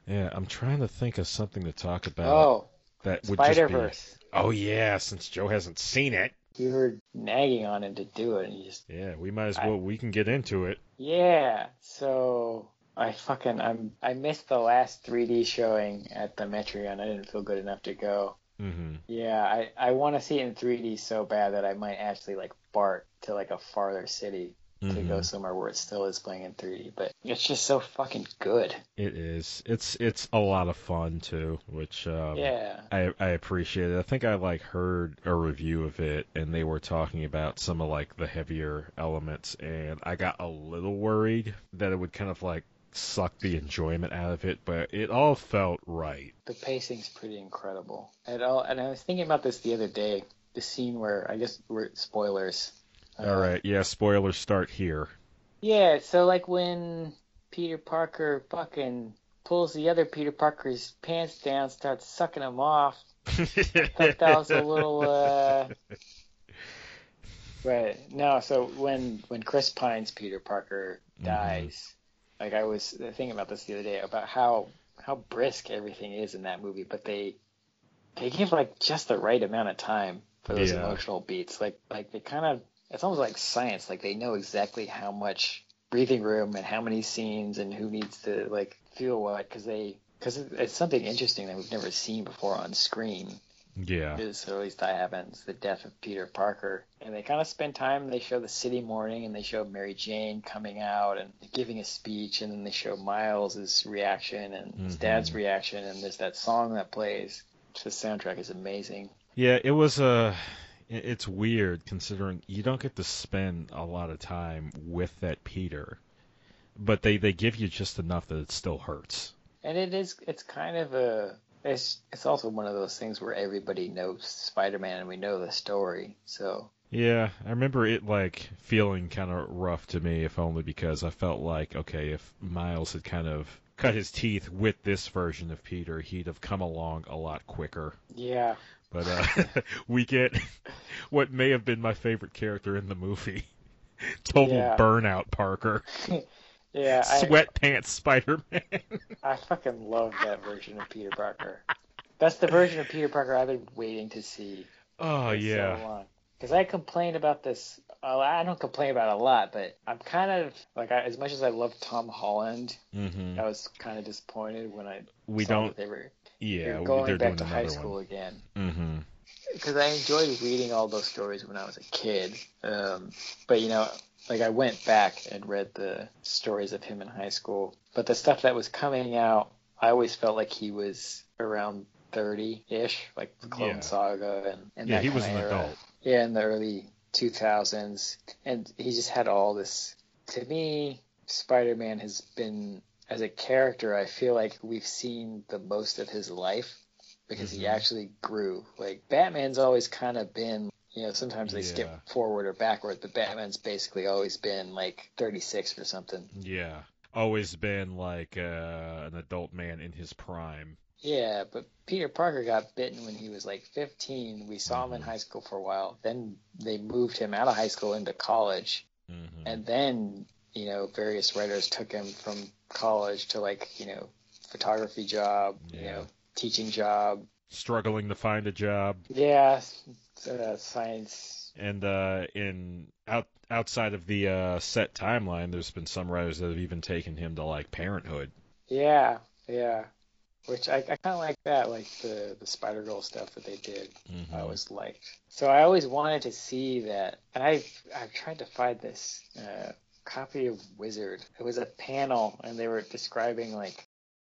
Yeah, I'm trying to think of something to talk about Oh, that would Spider just be. Verse. Oh yeah, since Joe hasn't seen it. You were nagging on him to do it, and you just Yeah, we might as I- well. We can get into it. yeah. So I fucking I'm I missed the last 3D showing at the Metreon. I didn't feel good enough to go. Hmm Yeah, I, I want to see it in 3D so bad that I might actually like BART to like a farther city to Mm-hmm. go somewhere where it still is playing in 3D. But it's just so fucking good. It is. It's it's a lot of fun too, which um, Yeah. I I appreciate it. I think I like heard a review of it, and they were talking about some of like the heavier elements, and I got a little worried that it would kind of like suck the enjoyment out of it, but it all felt right. The pacing's pretty incredible. And all, and I was thinking about this the other day. The scene where I guess we're spoilers. Uh, all right, yeah. Spoilers start here. Yeah, so like when Peter Parker fucking pulls the other Peter Parker's pants down, starts sucking them off. thought that was a little uh right no so when when chris pine's peter parker Mhm. dies like i was thinking about this the other day about how how brisk everything is in that movie but they they give like just the right amount of time for those Yeah. emotional beats. Like like they kind of it's almost like science. Like they know exactly how much breathing room and how many scenes and who needs to like feel what because they because it's something interesting that we've never seen before on screen Yeah. is, at least I haven't, it's the death of Peter Parker. And they kind of spend time, they show the city morning, and they show Mary Jane coming out and giving a speech, and then they show Miles' reaction and his Mhm. dad's reaction, and there's that song that plays. The soundtrack is amazing. Yeah, it was a. it- It's weird considering you don't get to spend a lot of time with that Peter, but they they give you just enough that it still hurts. And it is, it's kind of a, it's, it's also one of those things where everybody knows Spider-Man and we know the story, so. Yeah, I remember it like feeling kind of rough to me, if only because I felt like okay, if Miles had kind of cut his teeth with this version of Peter, he'd have come along a lot quicker. Yeah. But uh, we get what may have been my favorite character in the movie. Total Yeah. burnout Parker. Yeah, Sweatpants Spider-Man. I fucking love that version of Peter Parker. That's the version of Peter Parker I've been waiting to see oh for yeah. so. Because I complain about this. I don't complain about it a lot, but I'm kind of like I, as much as I love Tom Holland, hmm I was kind of disappointed when I We saw don't. that they were Yeah, they're going back to high school one. again. hmm Because I enjoyed reading all those stories when I was a kid. Um, but you know, like I went back and read the stories of him in high school. But the stuff that was coming out, I always felt like he was around 30-ish, like the Clone Yeah. Saga and, and Yeah, he was an era. adult. Yeah, in the early 2000s, and he just had all this. To me, Spider-Man has been as a character. I feel like we've seen the most of his life because he Mhm. actually grew. Like Batman's always kind of been. You know, sometimes they Yeah. skip forward or backward, but Batman's basically always been like 36 or something. Yeah. Always been like uh, an adult man in his prime. Yeah, but Peter Parker got bitten when he was like 15. We saw him in Mhm. high school for a while. Then they moved him out of high school into college. hmm and then you know various writers took him from college to like you know photography job, you know teaching job, Struggling to find a job, yeah, uh, science. and uh, in out outside of the uh, set timeline, there's been some writers that have even taken him to like Parenthood. Yeah, yeah. Which I, I kind of like that, like the the Spider Girl stuff that they did. Mhm. I always liked. So I always wanted to see that, and I've I've tried to find this uh, copy of Wizard. It was a panel, and they were describing like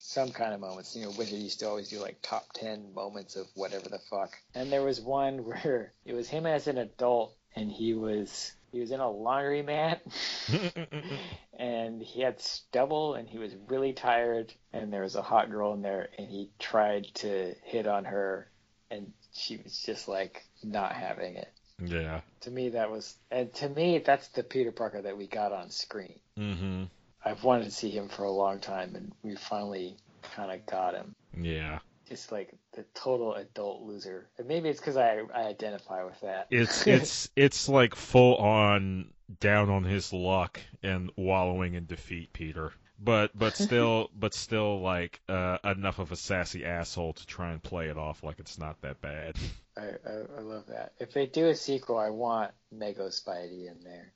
some kind of moments. You know, Wizard used to always do like top ten moments of whatever the fuck. And there was one where it was him as an adult, and he was he was in a laundromat. and he had stubble and he was really tired and there was a hot girl in there and he tried to hit on her and she was just like not having it yeah. to me that was and to me that's the peter parker that we got on screen hmm i've wanted to see him for a long time and we finally kind of got him Yeah. just like the total adult loser and maybe it's because I, I identify with that It's it's it's like full on down on his luck and wallowing in defeat, Peter. But but still but still like uh, enough of a sassy asshole to try and play it off like it's not that bad. I, I, I love that if they do a sequel i want mego spidey in there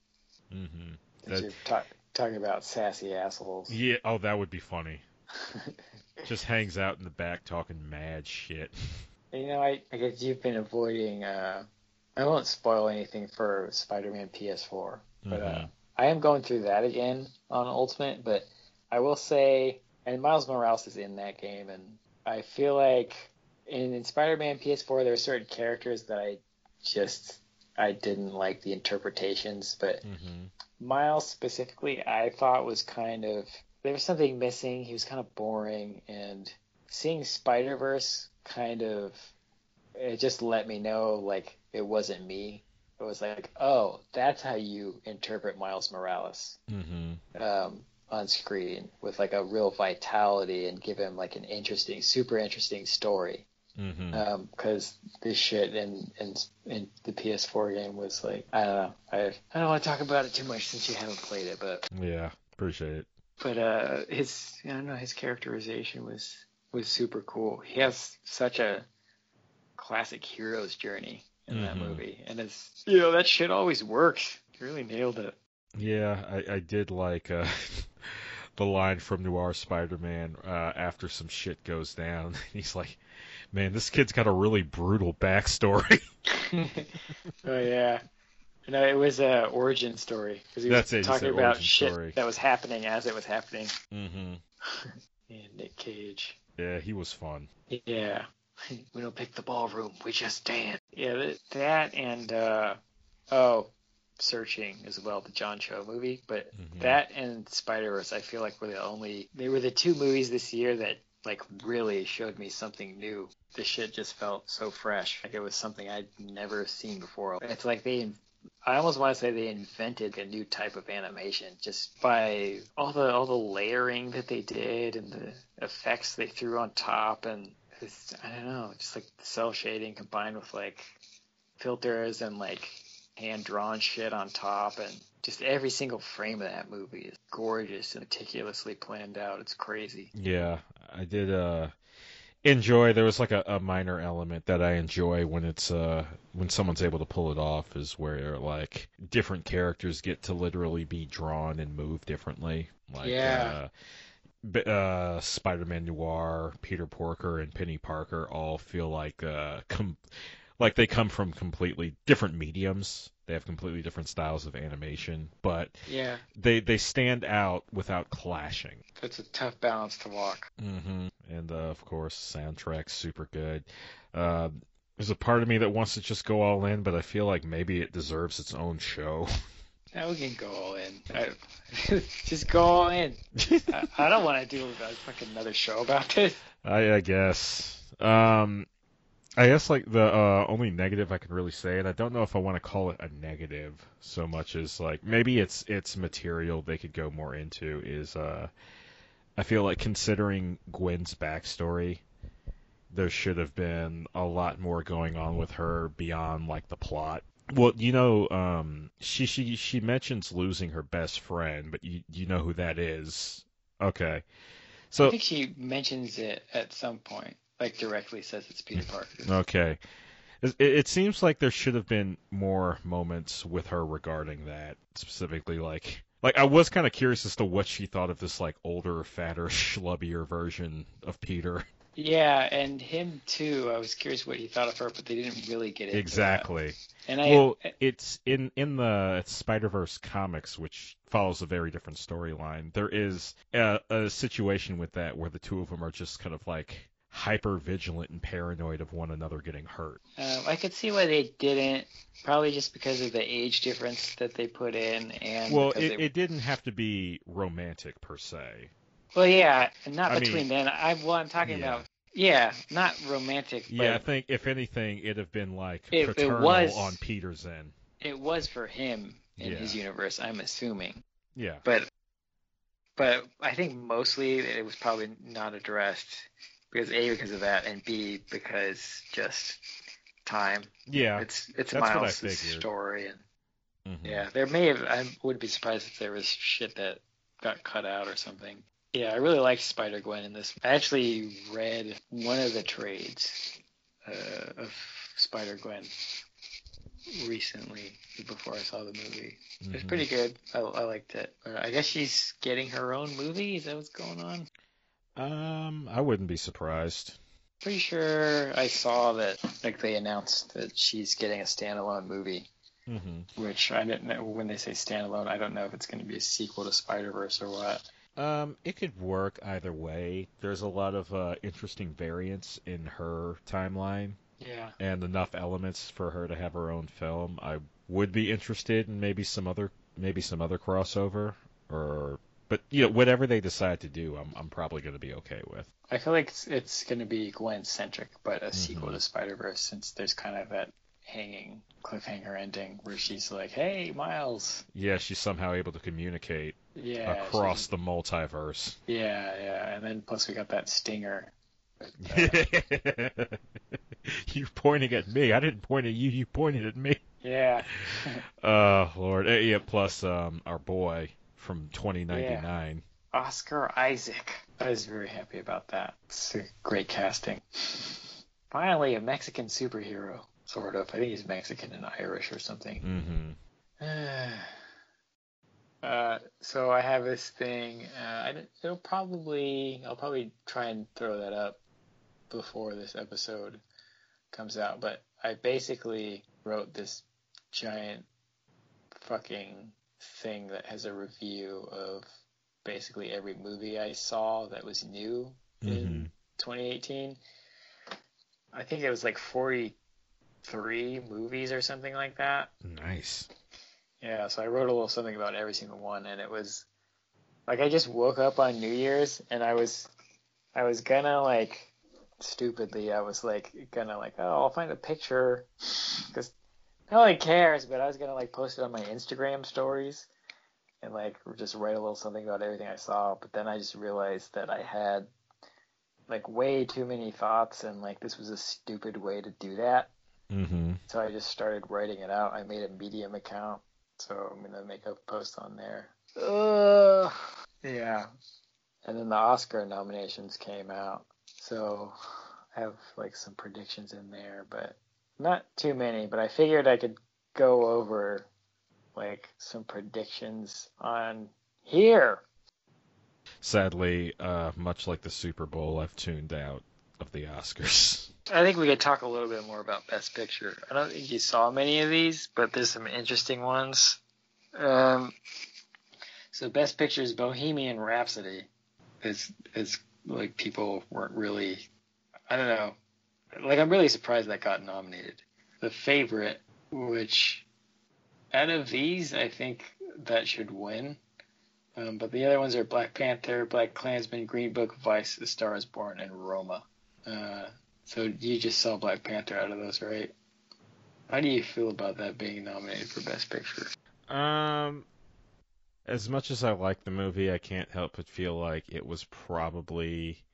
Mm-hmm. That- talking about sassy assholes. Yeah. Oh, that would be funny. Just hangs out in the back talking mad shit. you know, I, I guess you've been avoiding. Uh, I won't spoil anything for Spider-Man PS4, but uh, Mhm. I am going through that again on Ultimate. But I will say, and Miles Morales is in that game, and I feel like in, in Spider-Man PS4 there are certain characters that I just I didn't like the interpretations, but hmm Miles specifically, I thought was kind of there was something missing. He was kind of boring, and seeing Spider Verse kind of it just let me know like it wasn't me. It was like, oh, that's how you interpret Miles Morales hmm um, on screen with like a real vitality and give him like an interesting, super interesting story because this shit in, in in the PS4 game was like I don't know I I don't want to talk about it too much since you haven't played it but Yeah. Appreciate it. but uh his I don't know his characterization was was super cool he has such a classic hero's journey in that Mhm. movie and it's you know that shit always works he really nailed it Yeah, I, I did like uh, the line from Noir Spider-Man uh, after some shit goes down. He's like, "Man, this kid's got a really brutal backstory." oh yeah no it was a origin story because he was That's it, talking about shit story. that was happening as it was happening hmm and Nick Cage Yeah, he was fun. Yeah. We don't pick the ballroom, we just dance. Yeah, that, and uh oh, Searching as well, the John Cho movie. But Mhm. that and Spider Verse, I feel like were the only they were the two movies this year that like really showed me something new. This shit just felt so fresh, like it was something I'd never seen before. It's like they I almost want to say they invented a new type of animation just by all the all the layering that they did and the effects they threw on top and it's, I don't know, just like cell shading combined with like filters and like hand drawn shit on top and just every single frame of that movie is gorgeous and meticulously planned out. It's crazy. Yeah, I did uh enjoy there was like a, a minor element that I enjoy when it's uh when someone's able to pull it off is where like different characters get to literally be drawn and move differently. Like Yeah. uh uh Spider-Man Noir, Peter Porker and Peni Parker all feel like uh com- like they come from completely different mediums. They have completely different styles of animation, but Yeah, they they stand out without clashing. it's a tough balance to walk. hmm And uh, of course, soundtrack's super good. Uh, there's a part of me that wants to just go all in, but I feel like maybe it deserves its own show. Now we can go all in. I, just go all in. I, I don't want to do a fucking another show about this. I, I guess. Um, I guess like the uh, only negative I can really say, and I don't know if I want to call it a negative so much as like maybe it's it's material they could go more into is uh, I feel like considering Gwen's backstory, there should have been a lot more going on with her beyond like the plot. Well, you know, um, she she she mentions losing her best friend, but you you know who that is. Okay, I so think she mentions it at some point, like directly says it's Peter Parker. okay, it, it seems like there should have been more moments with her regarding that specifically. Like, like I was kind of curious as to what she thought of this like older, fatter, schlubbier version of Peter. Yeah, and him too. I was curious what he thought of her, but they didn't really get that. Exactly. And I, Well, it's in in the Spider Verse comics, which follows a very different storyline. There is a, a situation with that where the two of them are just kind of like hyper vigilant and paranoid of one another getting hurt. um, I could see why they didn't. Probably just because of the age difference that they put in, and Well, it, they, it didn't have to be romantic per se. well, yeah, not I between mean, then. I well, I'm talking yeah. about yeah, not romantic, but Yeah, I think if anything, it'd have been like It- it paternal was- on Peter's end. it was for him in Yeah. his universe. I'm assuming. Yeah. but but I think mostly it was probably not addressed because a because of that and b because just time. Yeah. It's it's That's Miles' story and Mhm. yeah, there may have I would be surprised if there was shit that got cut out or something. Yeah, I really liked Spider Gwen in this. I actually read one of the trades uh, of Spider Gwen recently before I saw the movie. It was Mhm. pretty good. I, I liked it. Uh, I guess she's getting her own movie. Is that what's going on? Um, I wouldn't be surprised. Pretty sure I saw that like they announced that she's getting a standalone movie. hmm Which I didn't know when they say standalone. I don't know if it's going to be a sequel to Spider Verse or what. Um, it could work either way. There's a lot of uh, interesting variants in her timeline, Yeah. and enough elements for her to have her own film. I would be interested in maybe some other maybe some other crossover, or but you know whatever they decide to do, I'm I'm probably going to be okay with. I feel like it's, it's going to be Gwen centric, but a sequel Mhm. to Spider Verse since there's kind of that hanging cliffhanger ending where she's like, "Hey, Miles." Yeah, she's somehow able to communicate Yeah. across the multiverse. Yeah, yeah, and then plus we got that stinger. Uh, You're pointing at me. I didn't point at you. You pointed at me. yeah. Oh Lord. Uh, yeah. Plus, um, our boy from 2099. Oscar Isaac. I was very happy about that. It's a great casting. Finally, a Mexican superhero, sort of. I think he's Mexican and Irish or something. Mm-hmm. uh, so I have this thing. Uh, I, it'll probably I'll probably try and throw that up before this episode comes out. But I basically wrote this giant fucking thing that has a review of basically every movie I saw that was new Mm-hmm. in 2018. I think it was like 43 movies or something like that. Nice. Yeah, so I wrote a little something about every single one, and it was like I just woke up on New Year's and I was, I was gonna like, stupidly, I was like gonna like, oh, I'll find a picture, because nobody cares, but I was gonna like post it on my Instagram stories, and like just write a little something about everything I saw, but then I just realized that I had like way too many thoughts, and like this was a stupid way to do that. Mm-hmm. So I just started writing it out. I made a Medium account, so I'm gonna make a post on there. Ugh. Yeah. And then the Oscar nominations came out, so I have like some predictions in there, but not too many. But I figured I could go over like some predictions on here. Sadly, uh, much like the Super Bowl, I've tuned out of the Oscars. I think we could talk a little bit more about Best Picture. I don't think you saw many of these, but there's some interesting ones. Um, so Best Picture is Bohemian Rhapsody. It's it's like people weren't really, I don't know, like I'm really surprised that got nominated. The favorite, which out of these, I think that should win. Um, but the other ones are Black Panther, BlacKkKlansman, Green Book, Vice, The Star Is Born, and Roma. Uh, so you just saw Black Panther out of those, right? How do you feel about that being nominated for Best Picture? Um, as much as I like the movie, I can't help but feel like it was probably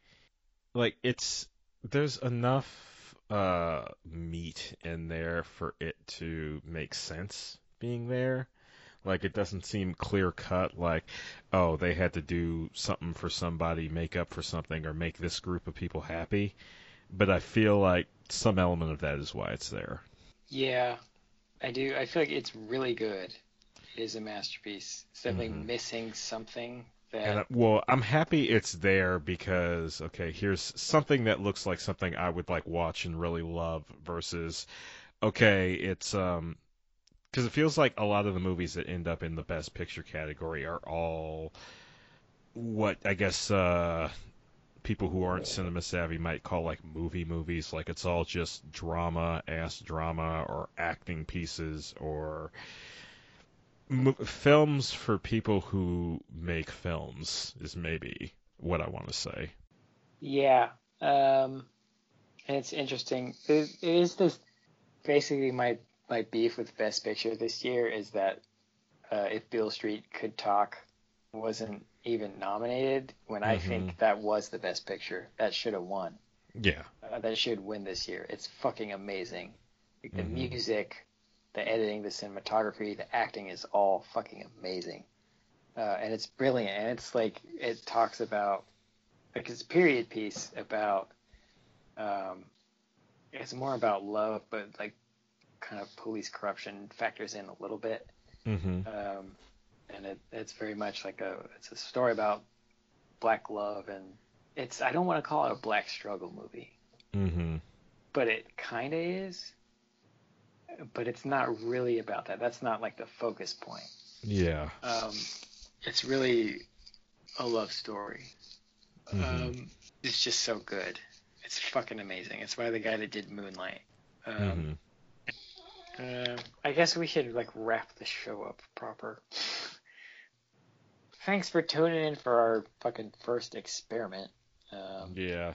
like it's there's enough uh, meat in there for it to make sense being there. Like it doesn't seem clear cut. Like, oh, they had to do something for somebody, make up for something, or make this group of people happy. But I feel like some element of that is why it's there. Yeah, I do. I feel like it's really good. It is a masterpiece. It's definitely Mhm. missing something that. And well, I'm happy it's there because okay, here's something that looks like something I would like watch and really love versus okay, it's um because it feels like a lot of the movies that end up in the best picture category are all what I guess uh people who aren't cinema savvy might call like movie movies like it's all just drama ass drama or acting pieces or mo- films for people who make films is maybe what I want to say. Yeah. Um, and it's interesting. It, it is this basically my my beef with Best Picture this year is that uh, if Beale Street Could Talk wasn't even nominated when I Mhm. think that was the Best Picture that should have won. Yeah. Uh, that should win this year. It's fucking amazing. Like, the Mhm. music, the editing, the cinematography, the acting is all fucking amazing. Uh, and it's brilliant. And it's like, it talks about, like, it's a period piece about, um, it's more about love, but like, kind of police corruption factors in a little bit. Mhm. Um, and it, it's very much like a, it's a story about black love. And it's, I don't want to call it a black struggle movie Mhm. but it kind of is. But it's not really about that. That's not like the focus point. Yeah. Um, it's really a love story. Mhm. Um, it's just so good. It's fucking amazing. It's by the guy that did Moonlight. Um, Mhm. uh, I guess we should like wrap the show up proper. Thanks for tuning in for our fucking first experiment. Um, Yeah.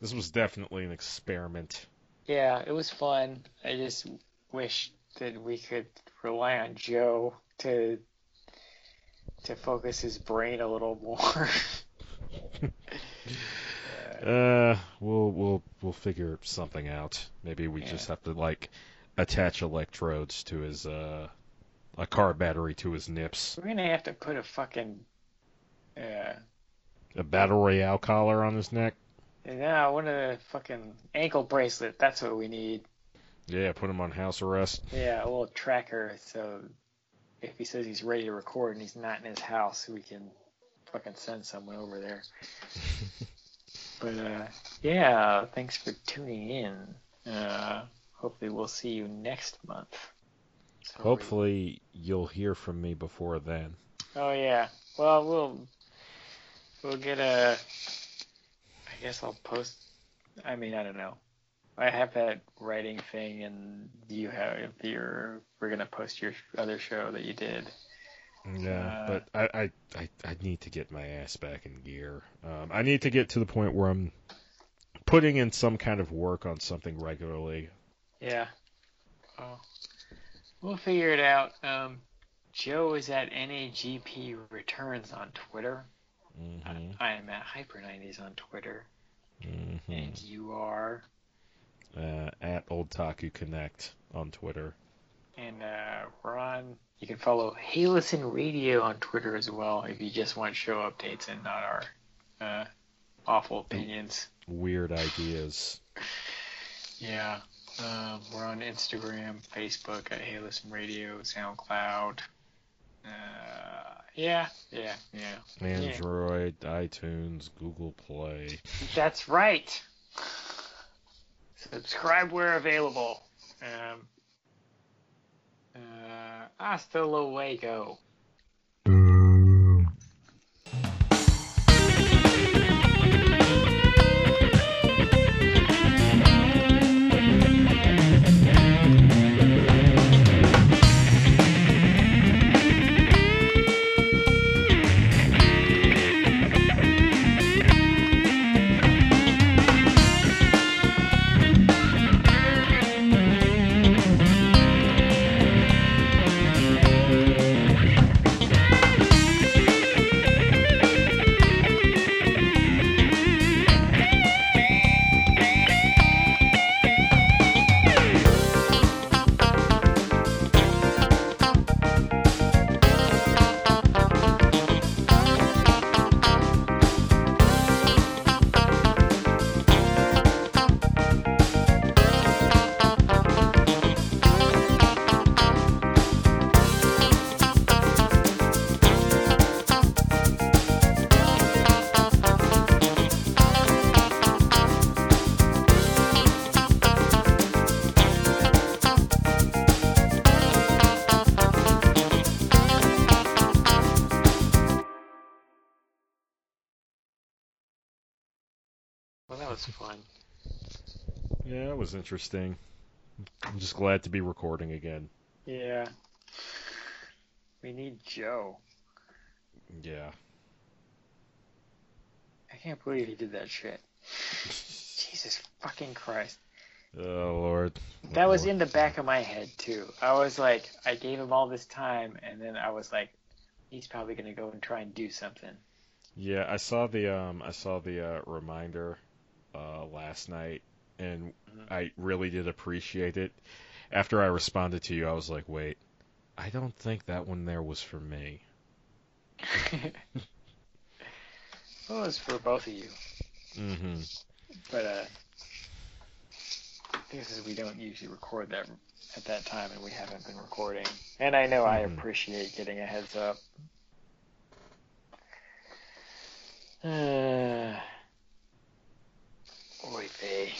This was definitely an experiment. Yeah, it was fun. I just wish that we could rely on Joe to to focus his brain a little more. Uh, we'll we'll we'll figure something out. Maybe we Yeah. just have to like attach electrodes to his uh a car battery to his nips. We're gonna have to put a fucking uh A battle royale collar on his neck. Yeah, one of the fucking ankle bracelet. That's what we need. Yeah, put him on house arrest. Yeah, a little tracker so if he says he's ready to record and he's not in his house, we can fucking send someone over there. but uh, yeah, thanks for tuning in. Uh, hopefully, we'll see you next month. So we- Hopefully you'll hear from me before then. Oh yeah. Well, we'll we'll get a. I guess I'll post. I mean, I don't know. I have that writing thing, and you have your. We're gonna post your other show that you did. Yeah, Uh, but I, I, I, I need to get my ass back in gear. Um, I need to get to the point where I'm putting in some kind of work on something regularly. Yeah. Oh. We'll figure it out. Um, Joe is at NAGP Returns on Twitter. Mm-hmm. I am at Hyper90s on Twitter. Mm-hmm. And you are. Uh, at Otaku Connect on Twitter. And uh, we're on. You can follow Hey Listen Radio on Twitter as well if you just want show updates and not our uh, awful opinions. Weird ideas. Yeah. Um, we're on Instagram, Facebook at Hey Listen Radio, SoundCloud. Uh, yeah, yeah, yeah. Android, iTunes, Google Play. That's right. Subscribe where available. Um, uh, hasta luego. Was interesting. I'm just glad to be recording again. Yeah. We need Joe. Yeah. I can't believe he did that shit. Jesus fucking Christ. Oh Lord. That was Lord. in the back of my head too. I was like, I gave him all this time, and then I was like, he's probably gonna go and try and do something. Yeah, I saw the um I saw the uh, reminder uh last night and Mhm. I really did appreciate it. After I responded to you, I was like, "Wait. I don't think that one there was for me." well, it was for both of you, Mhm. but uh, this is we don't usually record that at that time, and we haven't been recording. And I know I Mhm. appreciate getting a heads up. Uh, Oi ei.